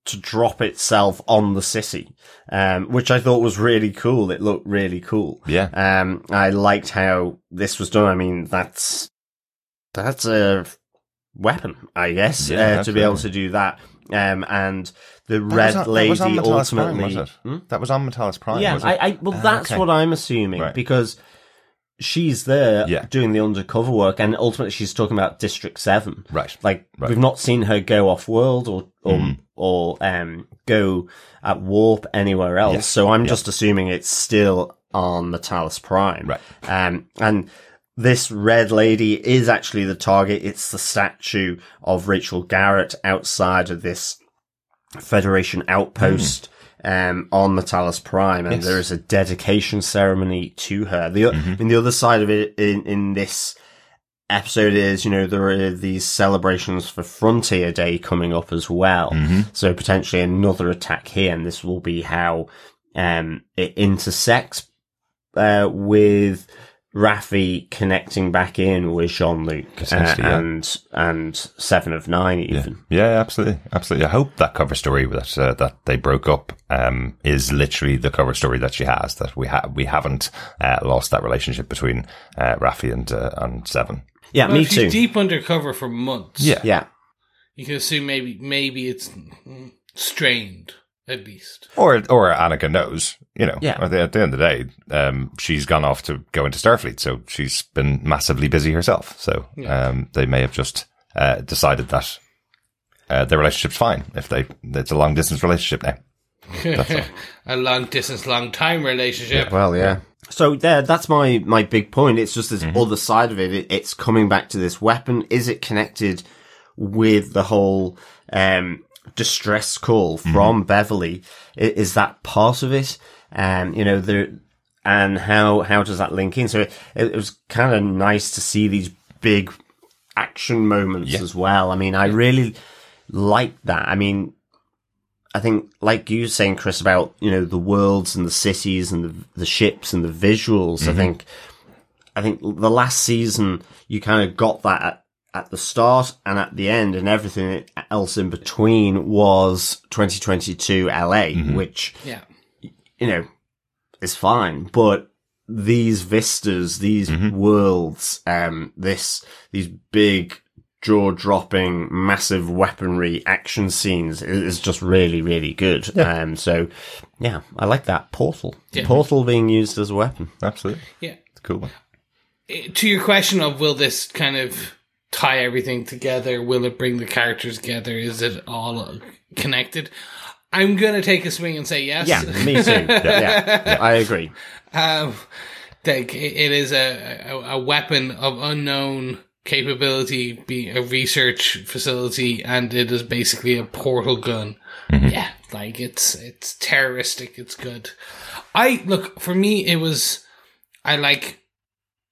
to drop itself on the city, um, which I thought was really cool. It looked really cool. Yeah. Um, I liked how this was done. I mean, that's, that's a weapon, I guess, Yeah, uh, to be able to do that. Um, and the That red on- that lady was on M'Talas Prime, ultimately. was it? That was on M'Talas Prime. Yeah? I, I well, Ah, that's okay. what I'm assuming Right. because she's there Yeah. doing the undercover work, and ultimately she's talking about District Seven. Right. Like Right. we've not seen her go off world or or Mm. or um go at warp anywhere else. Yes. So I'm just assuming it's still on M'Talas Prime. Right. Um, and this red lady is actually the target. It's the statue of Rachel Garrett outside of this Federation outpost um, on M'Talas Prime, and Yes. there is a dedication ceremony to her. The o I mean, the other side of it in in this episode is, you know, there are these celebrations for Frontier Day coming up as well. So potentially another attack here, and this will be how um, it intersects uh, with Raffi connecting back in with Jean Luc uh, Essentially, yeah. and and Seven of Nine Yeah. even. yeah, absolutely, absolutely. I hope that cover story that uh, that they broke up um, is literally the cover story that she has. That we have we haven't uh, lost that relationship between uh, Raffi and uh, and Seven. Yeah, Well, me she's too. deep undercover for months. Yeah. Yeah. You can assume maybe maybe it's strained at least. Or or Annika knows, you know. Yeah. At the, at the end of the day, um, she's gone off to go into Starfleet, so she's been massively busy herself. So um, they may have just uh, decided that uh, their relationship's fine if they it's a long distance relationship now. a long distance, long time relationship. Well, yeah. So there, that's my my big point. It's just this other side of it. it. It's coming back to this weapon. Is it connected with the whole um, distress call from Beverly? I- Is that part of it? Um, you know, there, and how how does that link in? So it, it was kind of nice to see these big action moments Yeah. as well. I mean, I really liked that. I mean, I think, like you were saying, Chris, about you know the worlds and the cities and the the ships and the visuals. I think, I think the last season you kind of got that at, at the start and at the end, and everything else in between was 2022 LA, which Yeah. you know is fine, but these vistas, these worlds, um, this these big jaw dropping, massive weaponry action scenes is is just really, really good. Um, so yeah, I like that portal. Yeah. Portal being used as a weapon. Absolutely, Yeah. it's a cool one. Eh, To your question of will this kind of tie everything together? Will it bring the characters together? Is it all connected? I'm gonna take a swing and say yes. Yeah, me too. yeah, I agree. um, like it it is a, a a weapon of unknown capability, be a research facility, and it is basically a portal gun. Yeah, like it's it's terroristic. It's good. I look for me. It was I like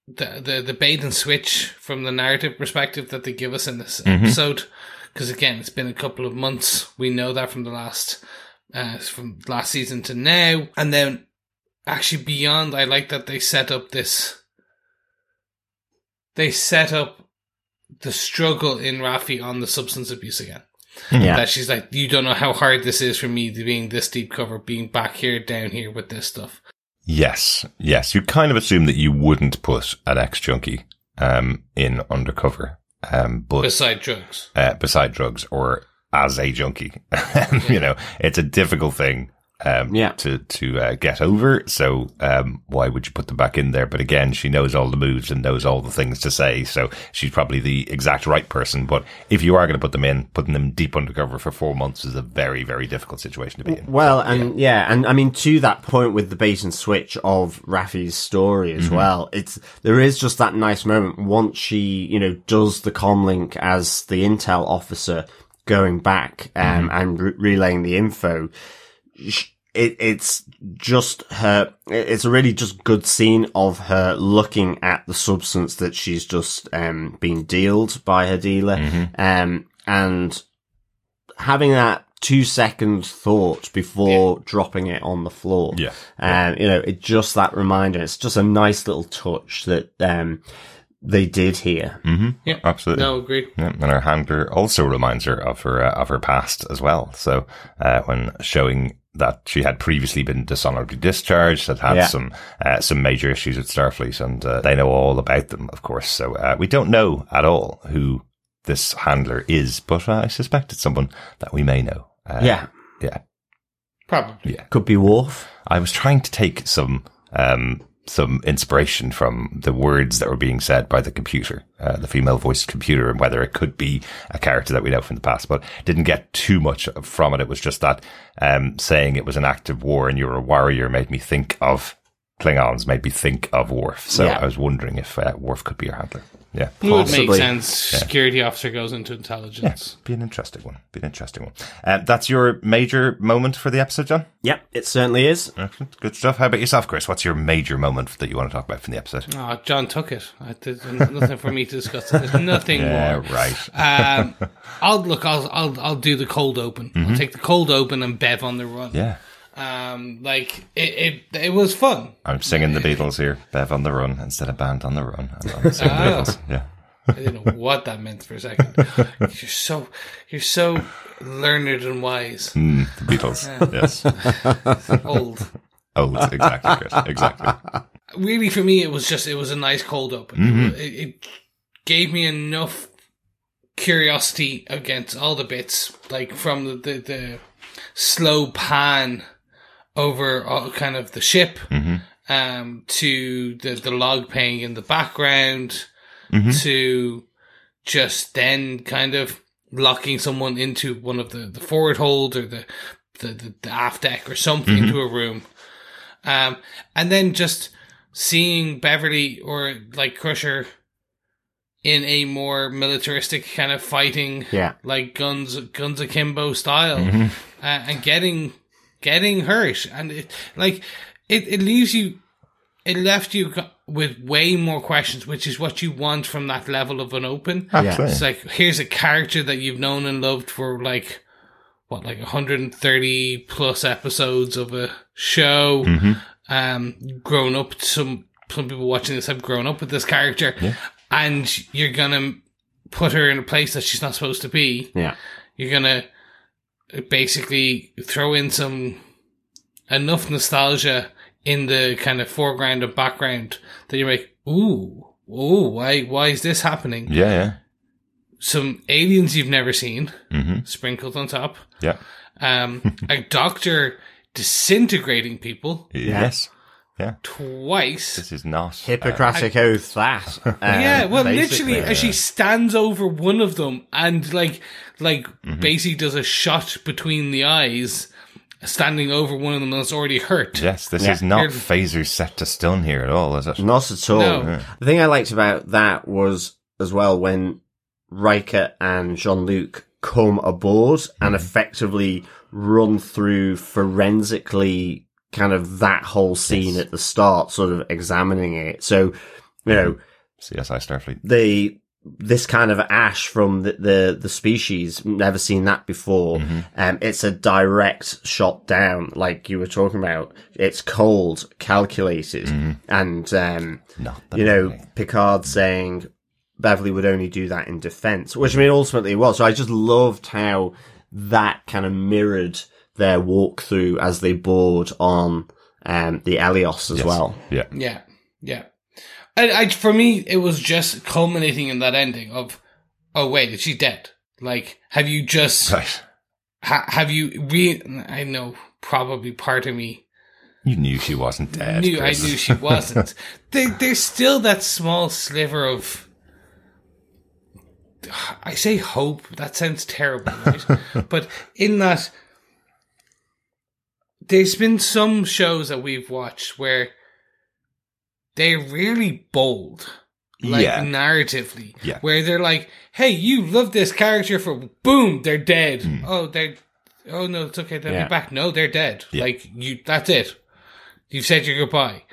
the, the, the bait and switch from the narrative perspective that they give us in this episode. Because again, it's been a couple of months. We know that from the last, uh, from last season to now. And then actually beyond, I like that they set up this, they set up the struggle in Raffi on the substance abuse again. Yeah. That she's like, you don't know how hard this is for me to being this deep cover, being back here, down here with this stuff. Yes, yes. You kind of assume that you wouldn't put an ex junkie um, in undercover, um, but Beside drugs. uh, beside drugs or as a junkie, you know, it's a difficult thing. Um, Yeah. to, to, uh, get over. So, um, why would you put them back in there? But again, she knows all the moves and knows all the things to say. So she's probably the exact right person. But if you are going to put them in, putting them deep undercover for four months is a very, very difficult situation to be in. Well, and yeah. and I mean to that point with the bait and switch of Raffi's story as well, it's there is just that nice moment once she, you know, does the comlink as the intel officer going back um, and re- relaying the info. Sh- It, it's just her. It's a really just good scene of her looking at the substance that she's just um, been dealed by her dealer, um, and having that two second thought before dropping it on the floor. Yeah. Um, you know, it just that reminder. It's just a nice little touch that, um, they did here. Yeah. Absolutely. No, agree. Yeah, and her handler also reminds her of her uh, of her past as well. So uh, when showing that she had previously been dishonorably discharged, had had Yeah. some uh, some major issues with Starfleet, and uh, they know all about them, of course. So uh, we don't know at all who this handler is, but uh, I suspect it's someone that we may know. Uh, yeah. yeah. Probably. Yeah, could be Worf. I was trying to take some um, some inspiration from the words that were being said by the computer, uh, the female voiced computer, and whether it could be a character that we know from the past, but didn't get too much from it. It was just that um, saying it was an active war and you're a warrior made me think of Klingons, made me think of Worf. So Yeah. I was wondering if uh, Worf could be your handler. Yeah. It would make Possibly. sense. Security officer goes into intelligence. Be an interesting one. Be an interesting one. Uh, that's your major moment for the episode, John? Yep, it certainly is. Excellent. Good stuff. How about yourself, Chris? What's your major moment that you want to talk about from the episode? Oh, John took it. I, there's nothing for me to discuss. There's nothing Yeah, more. right. Um, I'll look. I'll I'll I'll do the cold open. I'll take the cold open and Bev on the run. Mm-hmm. Yeah. Um, like it, it, it was fun. I'm singing the Beatles here. Bev on the run instead of band on the run. I'm, I'm singing the Ah. Beatles. Yeah. I didn't know what that meant for a second. You're so, you're so learned and wise. Mm, the Beatles. Yes. Old. Oh, exactly, Chris. Exactly. Really, for me, it was just it was a nice cold open. It, it gave me enough curiosity against all the bits, like from the the, the slow pan over all, kind of the ship, um, to the the log playing in the background, to just then kind of locking someone into one of the, the forward hold or the, the, the, the aft deck or something into a room. Um, and then just seeing Beverly or like Crusher in a more militaristic kind of fighting, Yeah. like guns, guns akimbo style, uh, and getting, getting hurt. And it, like, it, it leaves you, it left you with way more questions, which is what you want from that level of an open. Absolutely. It's like, here's a character that you've known and loved for like, what, like 130 plus episodes of a show. Hmm. Um, grown up, some, some people watching this have grown up with this character. And you're gonna put her in a place that she's not supposed to be. Yeah. You're gonna basically throw in some, enough nostalgia in the kind of foreground and background that you're like, ooh, ooh, why, why is this happening? Yeah, yeah. Some aliens you've never seen Mm-hmm. sprinkled on top. Yeah. Um, a doctor disintegrating people Yes. Twice. This is not. uh, Hippocratic oath, that. Um, yeah, well, basically. literally, as she stands over one of them and like, like Mm-hmm. basically does a shot between the eyes, standing over one of them that's already hurt. yes, this Yeah. is not Here- phaser set to stun here at all, is it? Not at all. No. The thing I liked about that was as well when Riker and Jean Luc come aboard and effectively run through forensically kind of that whole scene at the start, sort of examining it. So you know, CSI Starfleet. the this kind of ash from the the, the species never seen that before Mm-hmm. um it's a direct shot down like you were talking about it's cold calculated and um you know movie. picard saying beverly would only do that in defense which i mean ultimately it was so i just loved how that kind of mirrored their walkthrough as they board on um the Eleos as Yes. well Yeah. Yeah, yeah. I, I, for me, it was just culminating in that ending of, oh wait, is she dead? Like, have you just, Right. ha, have you re? I know, probably part of me You knew she wasn't dead. knew I knew she wasn't. there, there's still that small sliver of. I say hope. That sounds terrible, right? but in that, there's been some shows that we've watched where they're really bold, like Yeah. narratively, Yeah. where they're like, "Hey, you love this character for boom, they're dead. Hmm. Oh, they're oh no, it's okay, they'll Yeah. be back. No, they're dead. Like you, that's it. You've said your goodbye.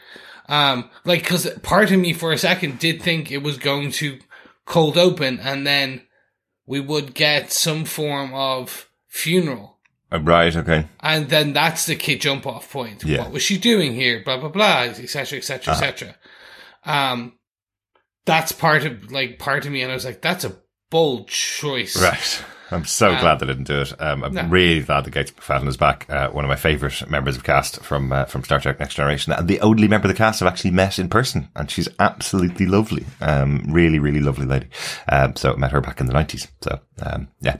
Um, like, cause part of me for a second did think it was going to cold open and then we would get some form of funeral. Uh, right. Okay. And then that's the kid jump off point. Yeah. What was she doing here? Blah, blah, blah, etc., etc., etc. Um, that's part of, like, part of me. And I was like, that's a bold choice. Right. I'm so Um, glad they didn't do it. Um, I'm no. really glad that Gates McFadden is back. Uh, one of my favourite members of cast from uh, from Star Trek: Next Generation, and the only member of the cast I've actually met in person, and she's absolutely lovely. Um, really, really lovely lady. Um, so I met her back in the nineties. So um, yeah,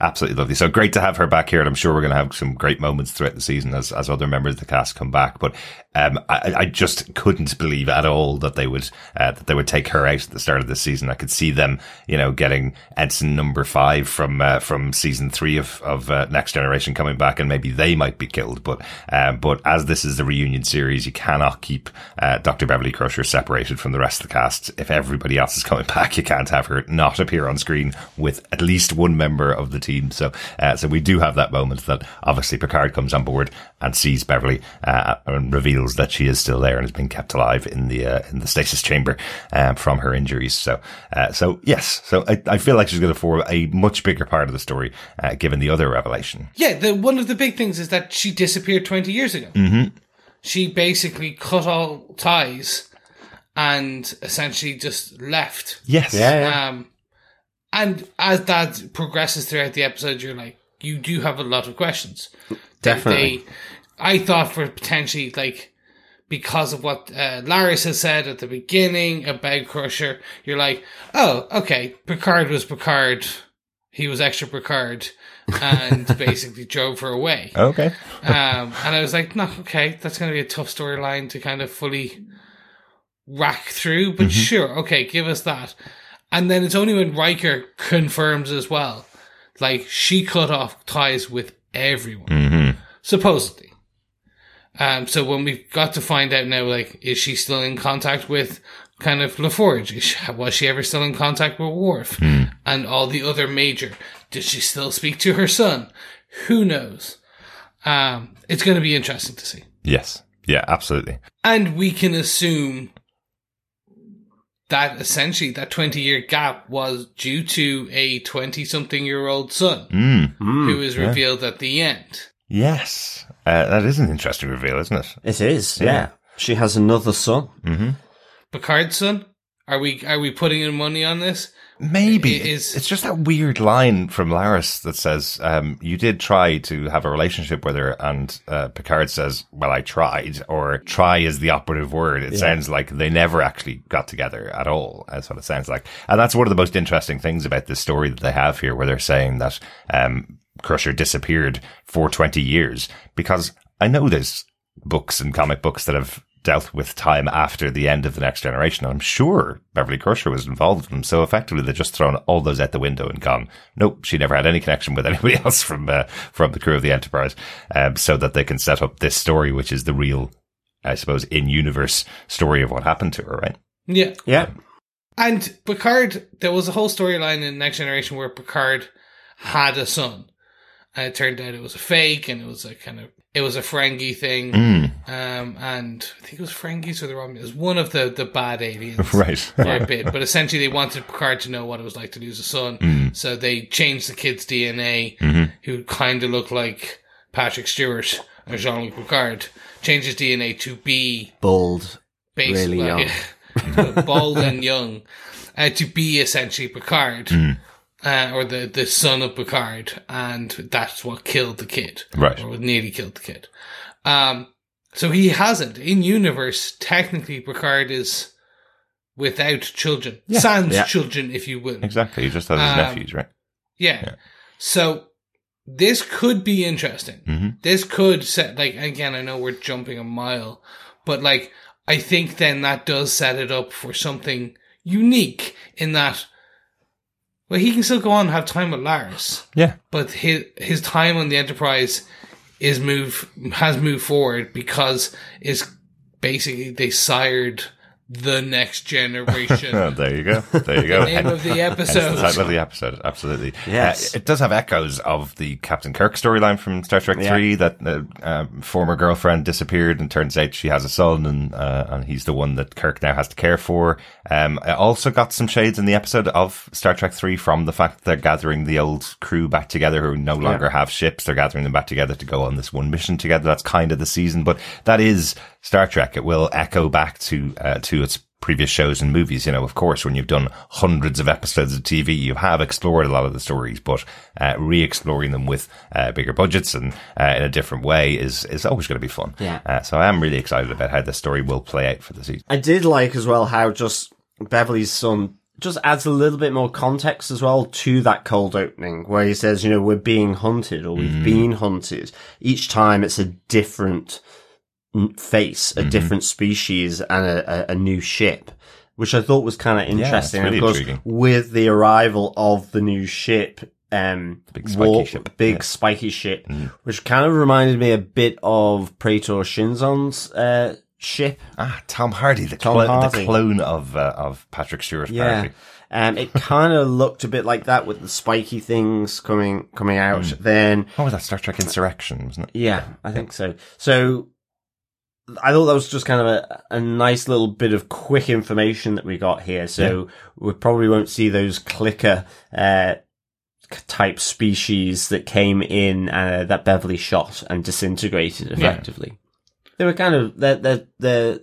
absolutely lovely. So great to have her back here, and I'm sure we're going to have some great moments throughout the season as as other members of the cast come back. But um, I, I just couldn't believe at all that they would uh, that they would take her out at the start of the season. I could see them, you know, getting Edson number five from uh, from season three of of uh, Next Generation coming back, and maybe they might be killed. But um, but as this is the reunion series, you cannot keep uh, Dr. Beverly Crusher separated from the rest of the cast. If everybody else is coming back, you can't have her not appear on screen with at least one member of the team. So uh, so we do have that moment that obviously Picard comes on board and sees Beverly uh, and reveals that she is still there and has been kept alive in the uh, in the stasis chamber um, from her injuries. So uh, so yes, so I, I feel like she's going to form a much bigger part of the story uh, given the other revelation. Yeah, the one of the big things is that she disappeared 20 years ago. Mm-hmm. She basically cut all ties and essentially just left. Yes. yeah, yeah. Um, and as that progresses throughout the episode, you're like, you do have a lot of questions. Definitely. They, I thought for potentially like because of what uh, Laris has said at the beginning about Crusher, you're like, oh, okay, Picard was Picard, he was extra Picard, and basically drove her away. Okay. Um, and I was like, no, okay, that's going to be a tough storyline to kind of fully rack through, but sure, okay, give us that. And then it's only when Riker confirms as well, like she cut off ties with everyone, supposedly. Um, so when we got to find out now, like, is she still in contact with kind of LaForge? Is she, was she ever still in contact with Worf and all the other major? Did she still speak to her son? Who knows? Um, it's going to be interesting to see. Yes. Yeah. Absolutely. And we can assume that essentially that 20 year gap was due to a 20 something year old son Mm. who is revealed at the end. Yes. Uh, that is an interesting reveal, isn't it? It is, yeah. Yeah. She has another son. Picard's son? Are we, are we putting in money on this? Maybe It is- it's just that weird line from Laris that says, um, "You did try to have a relationship with her," and uh, Picard says, "Well, I tried." Or "try" is the operative word. It sounds like they never actually got together at all. That's what it sounds like, and that's one of the most interesting things about this story that they have here, where they're saying that um, Crusher disappeared for twenty years because I know there's books and comic books that have dealt with time after the end of the next generation. I'm sure Beverly Crusher was involved with them. So effectively, they've just thrown all those out the window and gone, nope, she never had any connection with anybody else from, uh, from the crew of the Enterprise. Um, so that they can set up this story, which is the real, I suppose, in universe story of what happened to her, right? Yeah. Yeah. And Picard, there was a whole storyline in Next Generation where Picard had a son. And it turned out it was a fake and it was a kind of, it was a Ferengi thing. Um, and I think it was Ferengis or the Romulans, one of the, the bad aliens. Right. For a bit, but essentially they wanted Picard to know what it was like to lose a son, Mm. so they changed the kid's DNA, Mm-hmm. who kind of looked like Patrick Stewart or Jean-Luc Picard, changed his DNA to be Bald. basically Really bald and young, uh, to be essentially Picard, Mm. uh, or the, the son of Picard, and that's what killed the kid, Right. Or nearly killed the kid. Um, so he hasn't in universe. Technically, Picard is without children, sans Yeah. children, if you will. Exactly. He just has his Um, nephews, right? Yeah. So this could be interesting. Mhm. This could set like again. I know we're jumping a mile, but like I think then that does set it up for something unique in that. Well, he can still go on and have time with Lars, Yeah. but his his time on the Enterprise is move has moved forward because is basically they sired the next generation. There you go. There you go. Name of the episode. the title of the episode, absolutely. Yes. Uh, it does have echoes of the Captain Kirk storyline from Star Trek Yeah. 3 that the uh, former girlfriend disappeared and turns out she has a son and, uh, and he's the one that Kirk now has to care for. Um, I also got some shades in the episode of Star Trek 3 from the fact that they're gathering the old crew back together who no longer have ships. They're gathering them back together to go on this one mission together. That's kind of the season, but that is Star Trek. It will echo back to, uh, to its previous shows and movies. You know, of course, when you've done hundreds of episodes of TV, you have explored a lot of the stories, but uh, re-exploring them with uh, bigger budgets and uh, in a different way is is always going to be fun. Yeah. Uh, so I am really excited about how the story will play out for the season. I did like as well how just Beverly's son just adds a little bit more context as well to that cold opening where he says, you know, we're being hunted or we've been hunted. Each time it's a different face, a different species and a, a, a new ship. Which I thought was kind of interesting. really of course, intriguing. with the arrival of the new ship, um, big spiky warp- ship. big Yeah. spiky ship, which kind of reminded me a bit of Praetor Shinzon's uh, ship. Ah, Tom Hardy, the, Tom clo- Hardy. the clone of uh, of Patrick Stewart. Yeah. apparently. Um, it kind of looked a bit like that with the spiky things coming coming out. Then, What was that? Star Trek Insurrection, wasn't it? yeah, I think so. So, I thought that was just kind of a, a nice little bit of quick information that we got here. So we probably won't see those clicker uh, type species that came in uh, that Beverly shot and disintegrated effectively. They were kind of their their their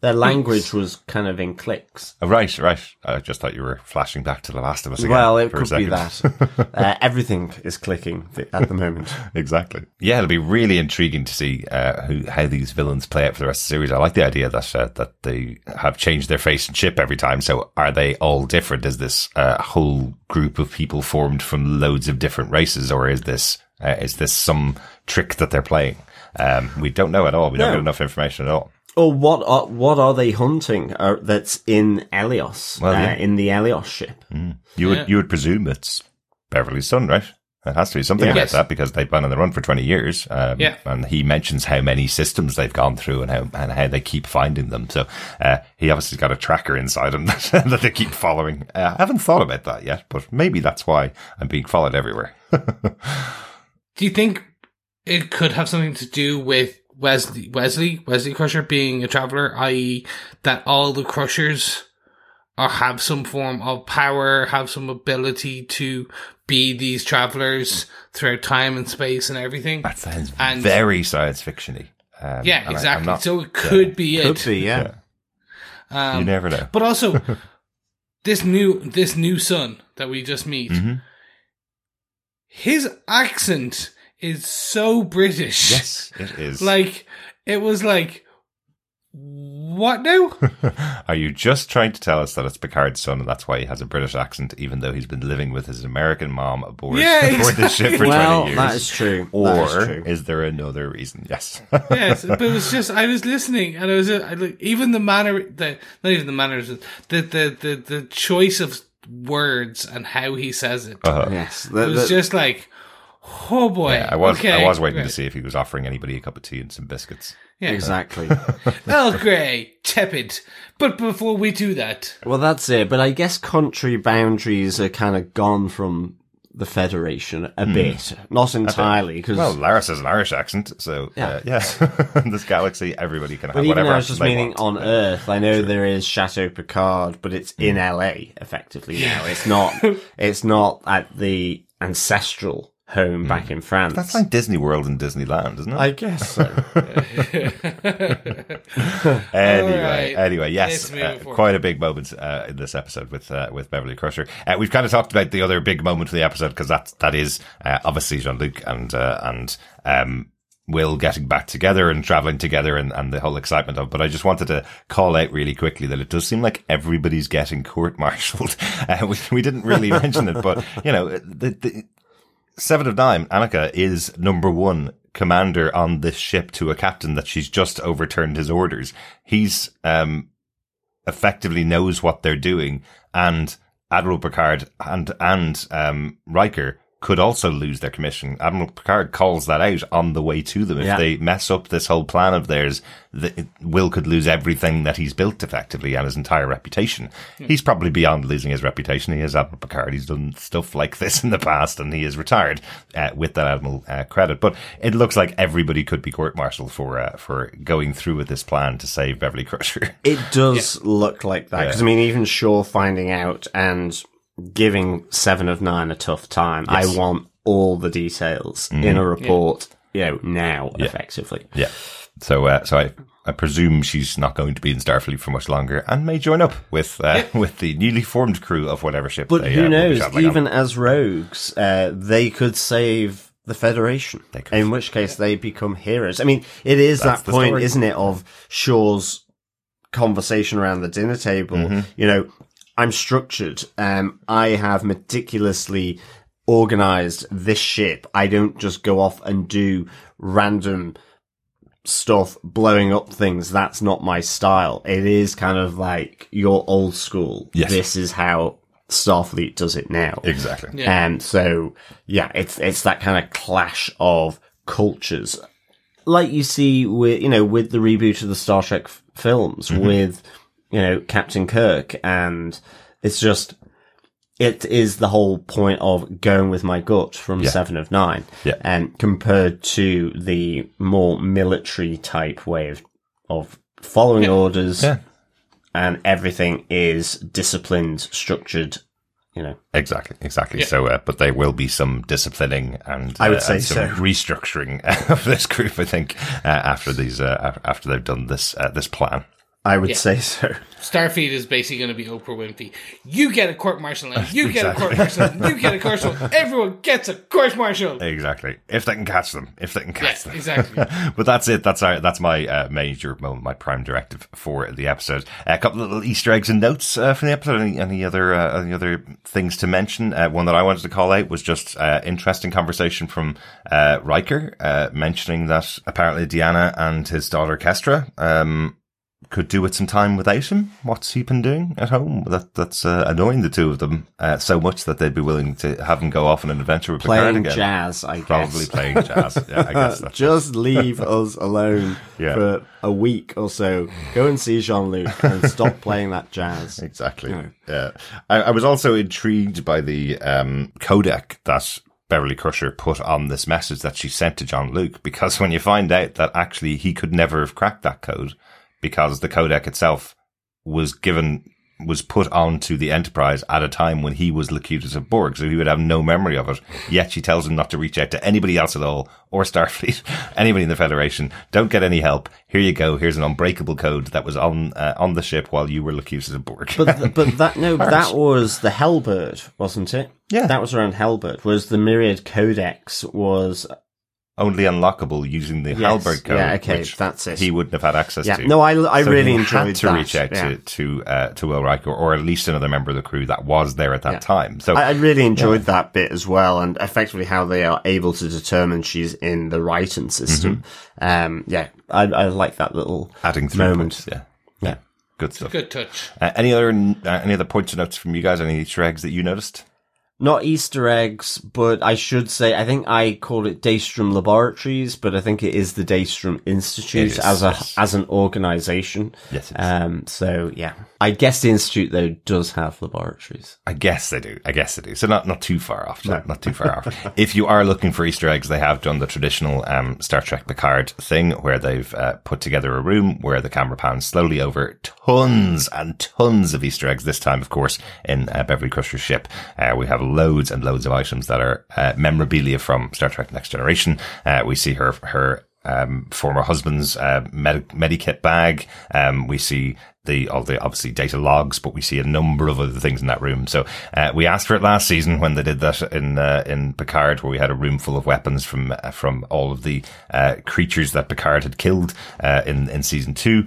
their language was kind of in clicks. Oh, right, right. I just thought you were flashing back to The Last of Us again. Well, it could be that. uh, everything is clicking at the moment. exactly. Yeah, it'll be really intriguing to see uh, who, how these villains play out for the rest of the series. I like the idea that uh, that they have changed their face and ship every time. So, are they all different? Is this a whole group of people formed from loads of different races, or is this uh, is this some trick that they're playing? Um, we don't know at all. We don't No. get enough information at all. Or what are what are they hunting uh, that's in Eleos? Well, uh, in the Eleos ship. You would Yeah. you would presume it's Beverly's son, right? It has to be something Yeah. about Yes. that because they've been on the run for twenty years. Um, Yeah. and he mentions how many systems they've gone through and how and how they keep finding them. So uh, he obviously got a tracker inside him that, that they keep following. Uh, I haven't thought about that yet, but maybe that's why I'm being followed everywhere. Do you think it could have something to do with Wesley, Wesley, Wesley Crusher being a traveler, i.e., that all the Crushers are have some form of power, have some ability to be these travelers throughout time and space and everything? That sounds And- very science fictiony. Um, yeah, and I- exactly. not- so it could be it. Could be, yeah. Um, you never know. But also, this new this new son that we just meet, Mhm. his accent is so British. Yes, it is. Like it was like what now? Are you just trying to tell us that it's Picard's son and that's why he has a British accent, even though he's been living with his American mom aboard, Yeah, aboard the ship for Well, 20 years? that is true. Or that is true. is there another reason? Yes. yes, but it was just I was listening and I was I, like even the manner the not even the manners the the the the choice of words and how he says it. Uh-huh. yes, it was the- just like oh boy. Yeah, I was okay, I was waiting right. to see if he was offering anybody a cup of tea and some biscuits. Yeah. exactly. Earl Grey, tepid. But before we do that, well, that's it. But I guess country boundaries are kind of gone from the Federation a bit, not entirely, because Hmm. Well, Laris has an Irish accent, so yeah. Yeah. Uh, yeah. in this galaxy, everybody can But have even whatever I was just meaning want. on Earth. I know there is Chateau Picard, but it's in LA effectively now. It's not. It's not at the ancestral home back in France. That's like Disney World and Disneyland, isn't it? I guess so. Anyway, Alright. anyway, yes, uh, quite a big moment uh, in this episode with uh, with Beverly Crusher. Uh, we've kind of talked about the other big moment of the episode because that that is uh, obviously Jean Luc and uh, and um, Will getting back together and traveling together and, and the whole excitement of. But I just wanted to call out really quickly that it does seem like everybody's getting court-martialed. Uh, we, we didn't really mention it, but you know the. the Seven of Nine, Annika is number one commander on this ship to a captain that she's just overturned his orders. He's, um, effectively knows what they're doing and Admiral Picard and, and, um, Riker could also lose their commission. Admiral Picard calls that out on the way to them. If Yeah. they mess up this whole plan of theirs, the, Will could lose everything that he's built effectively and his entire reputation. He's probably beyond losing his reputation. He is Admiral Picard. He's done stuff like this in the past and he is retired uh, with that Admiral uh, credit. But it looks like everybody could be court-martialed for, uh, for going through with this plan to save Beverly Crusher. It does look like that because I mean, even Shaw finding out and giving Seven of Nine a tough time. Yes. I want all the details in a report. You know, now effectively. Yeah. So, uh, so I, I presume she's not going to be in Starfleet for much longer and may join up with, uh, with the newly formed crew of whatever ship But they, who uh, knows? traveling on. Even as rogues, uh, they could save the Federation. They could. In which case, they become heroes. I mean, it is That's that point, story. isn't it, of Shaw's conversation around the dinner table. Mm-hmm. You know, I'm structured. Um, I have meticulously organized this ship. I don't just go off and do random stuff blowing up things that's not my style it is kind of like your old school Yes. this is how starfleet does it now Exactly. Yeah. and so yeah it's it's that kind of clash of cultures like you see with you know with the reboot of the star trek f- films Mm-hmm. with you know captain kirk and it's just it is the whole point of going with my gut from Yeah. Seven of Nine, Yeah. and compared to the more military type way of of following orders, Yeah. and everything is disciplined, structured. You know, Exactly, exactly. Yeah. So, uh, but there will be some disciplining and I would uh, say some so. restructuring of this group. I think uh, after these, uh, after they've done this uh, this plan. I would Yeah. say so. Starfleet is basically going to be Oprah Winfrey. You get a court martial, you get a court martial, you get a court martial. Everyone gets a court martial. Exactly. If they can catch them, if they can catch Yes, them. exactly. but that's it. That's our, that's my uh, major moment, my prime directive for the episode. a couple of little Easter eggs and notes uh, from the episode. Any, any other uh, any other things to mention? Uh, one that I wanted to call out was just uh, interesting conversation from uh, Riker uh, mentioning that apparently Deanna and his daughter Kestra um, could do with some time without him. What's he been doing at home? That that's uh, annoying the two of them uh, so much that they'd be willing to have him go off on an adventure with Picard Playing again. jazz, I guess. Probably playing jazz. Yeah, I guess that's Just leave us alone Yeah. for a week or so. Go and see Jean Luc and stop playing that jazz. Exactly. No. Yeah. I, I was also intrigued by the um, codec that Beverly Crusher put on this message that she sent to Jean-Luc, because when you find out that actually he could never have cracked that code because the codec itself was given was put onto the Enterprise at a time when he was Locutus of Borg, so he would have no memory of it. Yet she tells him not to reach out to anybody else at all, or Starfleet, anybody in the Federation. Don't get any help. Here you go. Here's an unbreakable code that was on uh, on the ship while you were Locutus of Borg. But th- but that no, that was the Halberd, wasn't it? Yeah. that was around Halberd. Was the Myriad Codex was only unlockable using the Yes. Halberd code. Yeah, okay, which that's it. He wouldn't have had access yeah. to. No, I I So really he enjoyed had to that. reach out yeah. to to uh, to Will Riker or at least another member of the crew that was there at that Yeah. time. So I, I really enjoyed that bit as well, and effectively how they are able to determine she's in the Ryton system. Um, yeah, I, I like that little adding through moment. Yeah, Yeah. good stuff. Good touch. Uh, any other uh, any other points or notes from you guys? Any Easter eggs that you noticed? Not Easter eggs, but I should say I think I called it Daystrom Laboratories, but I think it is the Daystrom Institute as a yes. as an organisation. Yes, it is. Um. So yeah, I guess the institute though does have laboratories. I guess they do. I guess they do. So not not too far off. Not, not too far off. If you are looking for Easter eggs, they have done the traditional um, Star Trek Picard thing, where they've uh, put together a room where the camera pans slowly over tons and tons of Easter eggs. This time, of course, in uh, Beverly Crusher's ship, uh, we have loads and loads of items that are uh, memorabilia from Star Trek: Next Generation. Uh, we see her her um, former husband's uh, med- medikit bag. Um, we see the all the obviously data logs, but we see a number of other things in that room. So uh, we asked for it last season when they did that in uh, in Picard, where we had a room full of weapons from uh, from all of the uh, creatures that Picard had killed uh, in in season two.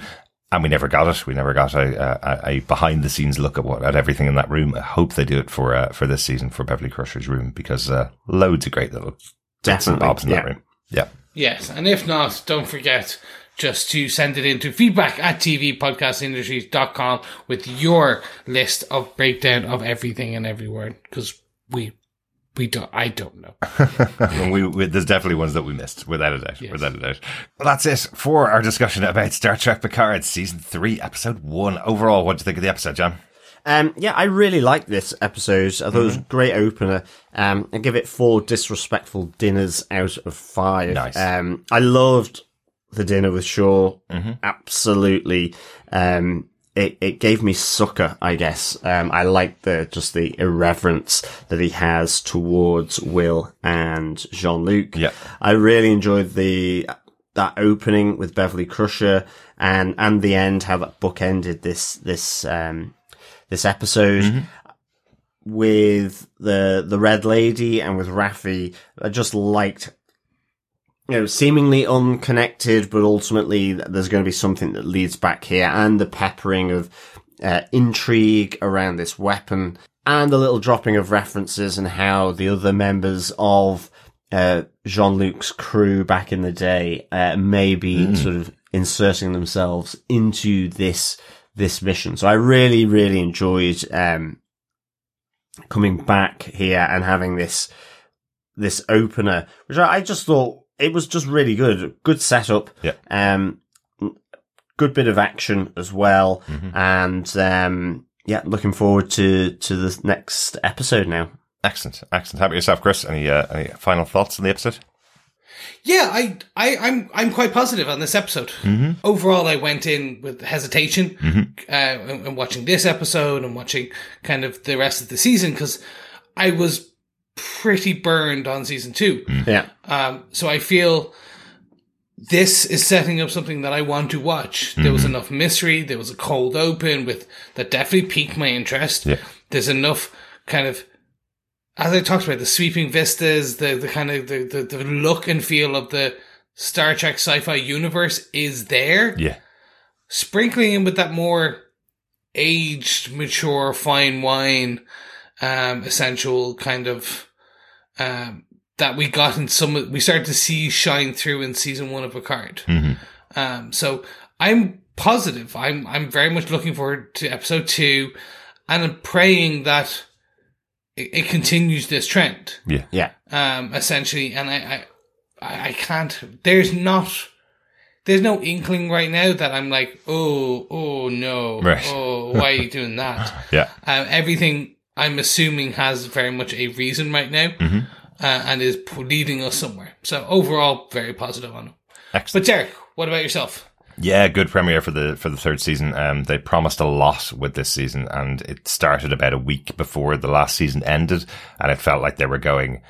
And we never got it. We never got a, a, a behind the scenes look at what at everything in that room. I hope they do it for uh, for this season for Beverly Crusher's room because uh, loads of great little bits and Definitely, bobs in that room. Yeah. Yes, and if not, don't forget just to send it into feedback at tvpodcastindustries.com with your list of breakdown of everything and every word, because we, we don't, I don't know. We, we, there's definitely ones that we missed, without a doubt. Yes. Without a doubt. Well, that's it for our discussion about Star Trek Picard season three, episode one. Overall, what do you think of the episode, John? Um, yeah, I really liked this episode. I thought it was Mm-hmm. a great opener. Um, I give it four disrespectful dinners out of five. Nice. Um, I loved the dinner with Shaw. Mm-hmm. Absolutely. Um, it, it gave me sucker, I guess. Um, I like the, just the irreverence that he has towards Will and Jean-Luc. Yeah. I really enjoyed the, that opening with Beverly Crusher and, and the end, how that book ended this, this, um, this episode with the the red lady and with Raffi. I just liked, you know, seemingly unconnected, but ultimately there's going to be something that leads back here, and the peppering of uh, intrigue around this weapon, and the little dropping of references and how the other members of uh, Jean Luc's crew back in the day uh, may be sort of inserting themselves into this this mission. So I really, really enjoyed um, coming back here and having this this opener, which I, I just thought it was just really good. Good setup. Yeah. Um, good bit of action as well, and um, yeah, looking forward to to the next episode now. Excellent. Excellent. How about yourself, Chris? Any, uh, any final thoughts on the episode? Yeah, I, I, I'm, I'm quite positive on this episode. Overall, I went in with hesitation, uh, and, and watching this episode and watching kind of the rest of the season because I was pretty burned on season two. Yeah. Um, so I feel this is setting up something that I want to watch. There was enough mystery. There was a cold open with that definitely piqued my interest. Yeah. There's enough kind of, as I talked about, the sweeping vistas, the, the kind of the, the, the look and feel of the Star Trek sci-fi universe is there. Yeah. Sprinkling in with that more aged, mature, fine wine, um, essential kind of, um, that we got in some, we started to see shine through in season one of Picard. Um, so I'm positive. I'm, I'm very much looking forward to episode two and I'm praying that it, it continues this trend Yeah. Yeah. um, essentially. And I, I, I I can't. There's not. There's no inkling right now that I'm like, oh, oh no, Right. oh, why are you doing that? Yeah. Um, everything I'm assuming has very much a reason right now, Mm-hmm. uh, and is leading us somewhere. So overall, very positive on it. Excellent. But Derek, what about yourself? Yeah, good premiere for the for the third season. Um, they promised a lot with this season, and it started about a week before the last season ended, and it felt like they were going.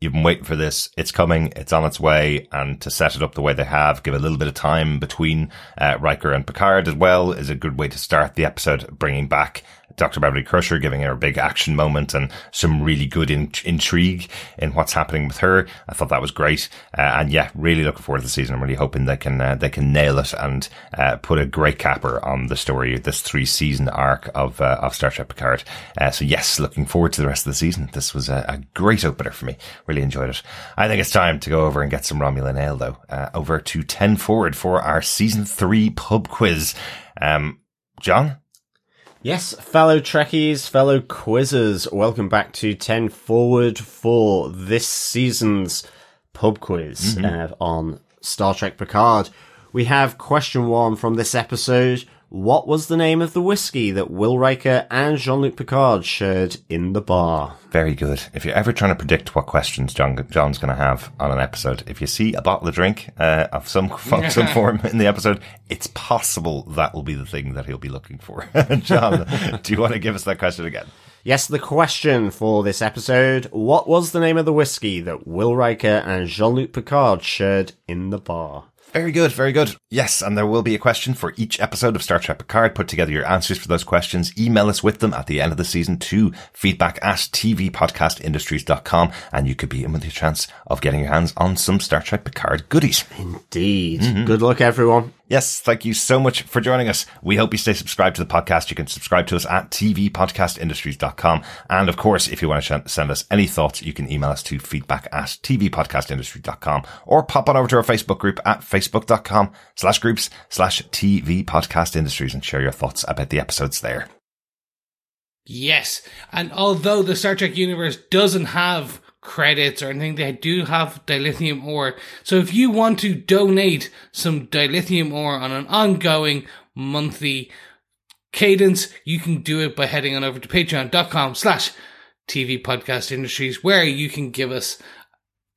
You've been waiting for this. It's coming. It's on its way. And to set it up the way they have, give a little bit of time between uh, Riker and Picard as well is a good way to start the episode, bringing back Dr. Beverly Crusher, giving her a big action moment and some really good in- intrigue in what's happening with her. I thought that was great. Uh, and yeah, really looking forward to the season. I'm really hoping they can, uh, they can nail it and, uh, put a great capper on the story, this three season arc of, uh, of Star Trek Picard. Uh, so yes, looking forward to the rest of the season. This was a, a great opener for me. Really enjoyed it. I think it's time to go over and get some Romulan ale though. Uh, over to 10 forward for our season three pub quiz. Um, John? Yes, fellow Trekkies, fellow quizzers, welcome back to 10 Forward for this season's pub quiz uh, on Star Trek Picard. We have question one from this episode. What was the name of the whiskey that Will Riker and Jean-Luc Picard shared in the bar? Very good. If you're ever trying to predict what questions John John's going to have on an episode, if you see a bottle of drink uh, of some of some form in the episode, it's possible that will be the thing that he'll be looking for. John, do you want to give us that question again? Yes, the question for this episode. What was the name of the whiskey that Will Riker and Jean-Luc Picard shared in the bar? Very good, very good. Yes, and there will be a question for each episode of Star Trek Picard. Put together your answers for those questions. Email us with them at the end of the season to feedback at tvpodcastindustries.com and you could be in with a chance of getting your hands on some Star Trek Picard goodies. Indeed. Mm-hmm. Good luck, everyone. Yes, thank you so much for joining us. We hope you stay subscribed to the podcast. You can subscribe to us at tvpodcastindustries.com. And of course, if you want to send us any thoughts, you can email us to feedback at tvpodcastindustries.com or pop on over to our Facebook group at facebook.com slash groups slash TV Podcast Industries and share your thoughts about the episodes there. Yes, and although the Star Trek universe doesn't have credits or anything, they do have dilithium ore. So if you want to donate some dilithium ore on an ongoing monthly cadence, you can do it by heading on over to patreon.com slash TV Podcast Industries, where you can give us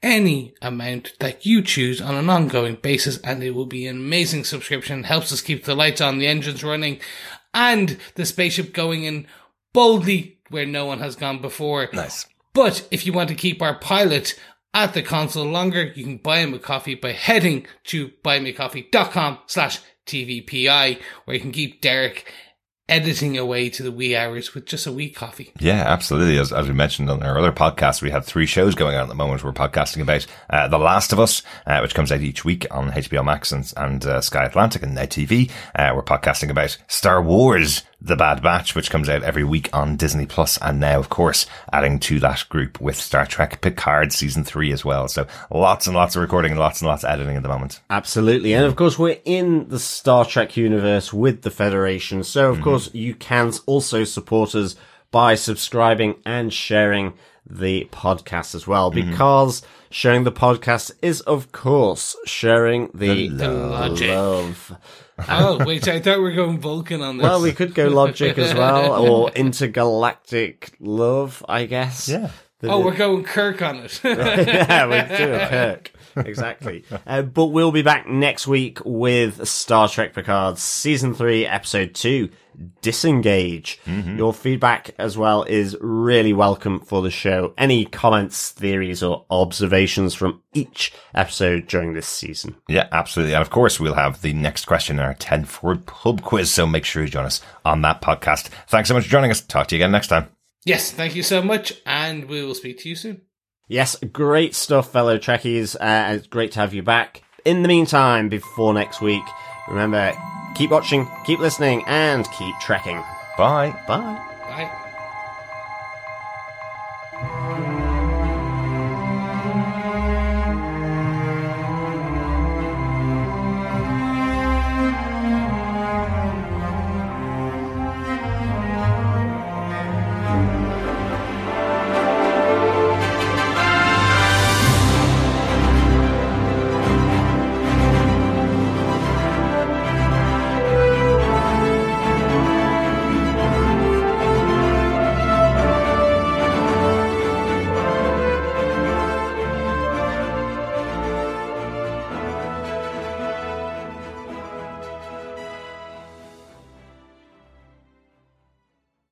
any amount that you choose on an ongoing basis, and it will be an amazing subscription. Helps us keep the lights on, the engines running, and the spaceship going in boldly where no one has gone before. Nice. But if you want to keep our pilot at the console longer, you can buy him a coffee by heading to buymeacoffee.com slash TVPI, where you can keep Derek editing away to the wee hours with just a wee coffee. Yeah, absolutely. As, as we mentioned on our other podcast, we have three shows going on at the moment. We're podcasting about uh, The Last of Us, uh, which comes out each week on HBO Max and, and uh, Sky Atlantic and Now TV. Uh, we're podcasting about Star Wars, The Bad Batch, which comes out every week on Disney Plus, and now, of course, adding to that group with Star Trek Picard season three as well. So lots and lots of recording, and lots and lots of editing at the moment. Absolutely. And of course, we're in the Star Trek universe with the Federation. So, of mhm. course, you can also support us by subscribing and sharing the podcast as well, mhm. because sharing the podcast is, of course, sharing the, The logic. love. Oh, wait, I thought we were going Vulcan on this. Well, we could go logic as well, or intergalactic love, I guess. The- Oh, we're going Kirk on it. yeah, we'll do a Kirk. Exactly. Uh, but we'll be back next week with Star Trek Picard Season 3, Episode 2, Disengage. Your feedback as well is really welcome for the show. Any comments, theories, or observations from each episode during this season. Yeah, absolutely. And of course, we'll have the next question in our 10 forward pub quiz. So make sure you join us on that podcast. Thanks so much for joining us. Talk to you again next time. yes, thank you so much, and we will speak to you soon. Yes, great stuff, fellow Trekkies. Uh, it's great to have you back. In the meantime, before next week, remember keep watching, keep listening, and keep trekking. Bye. Bye. Bye.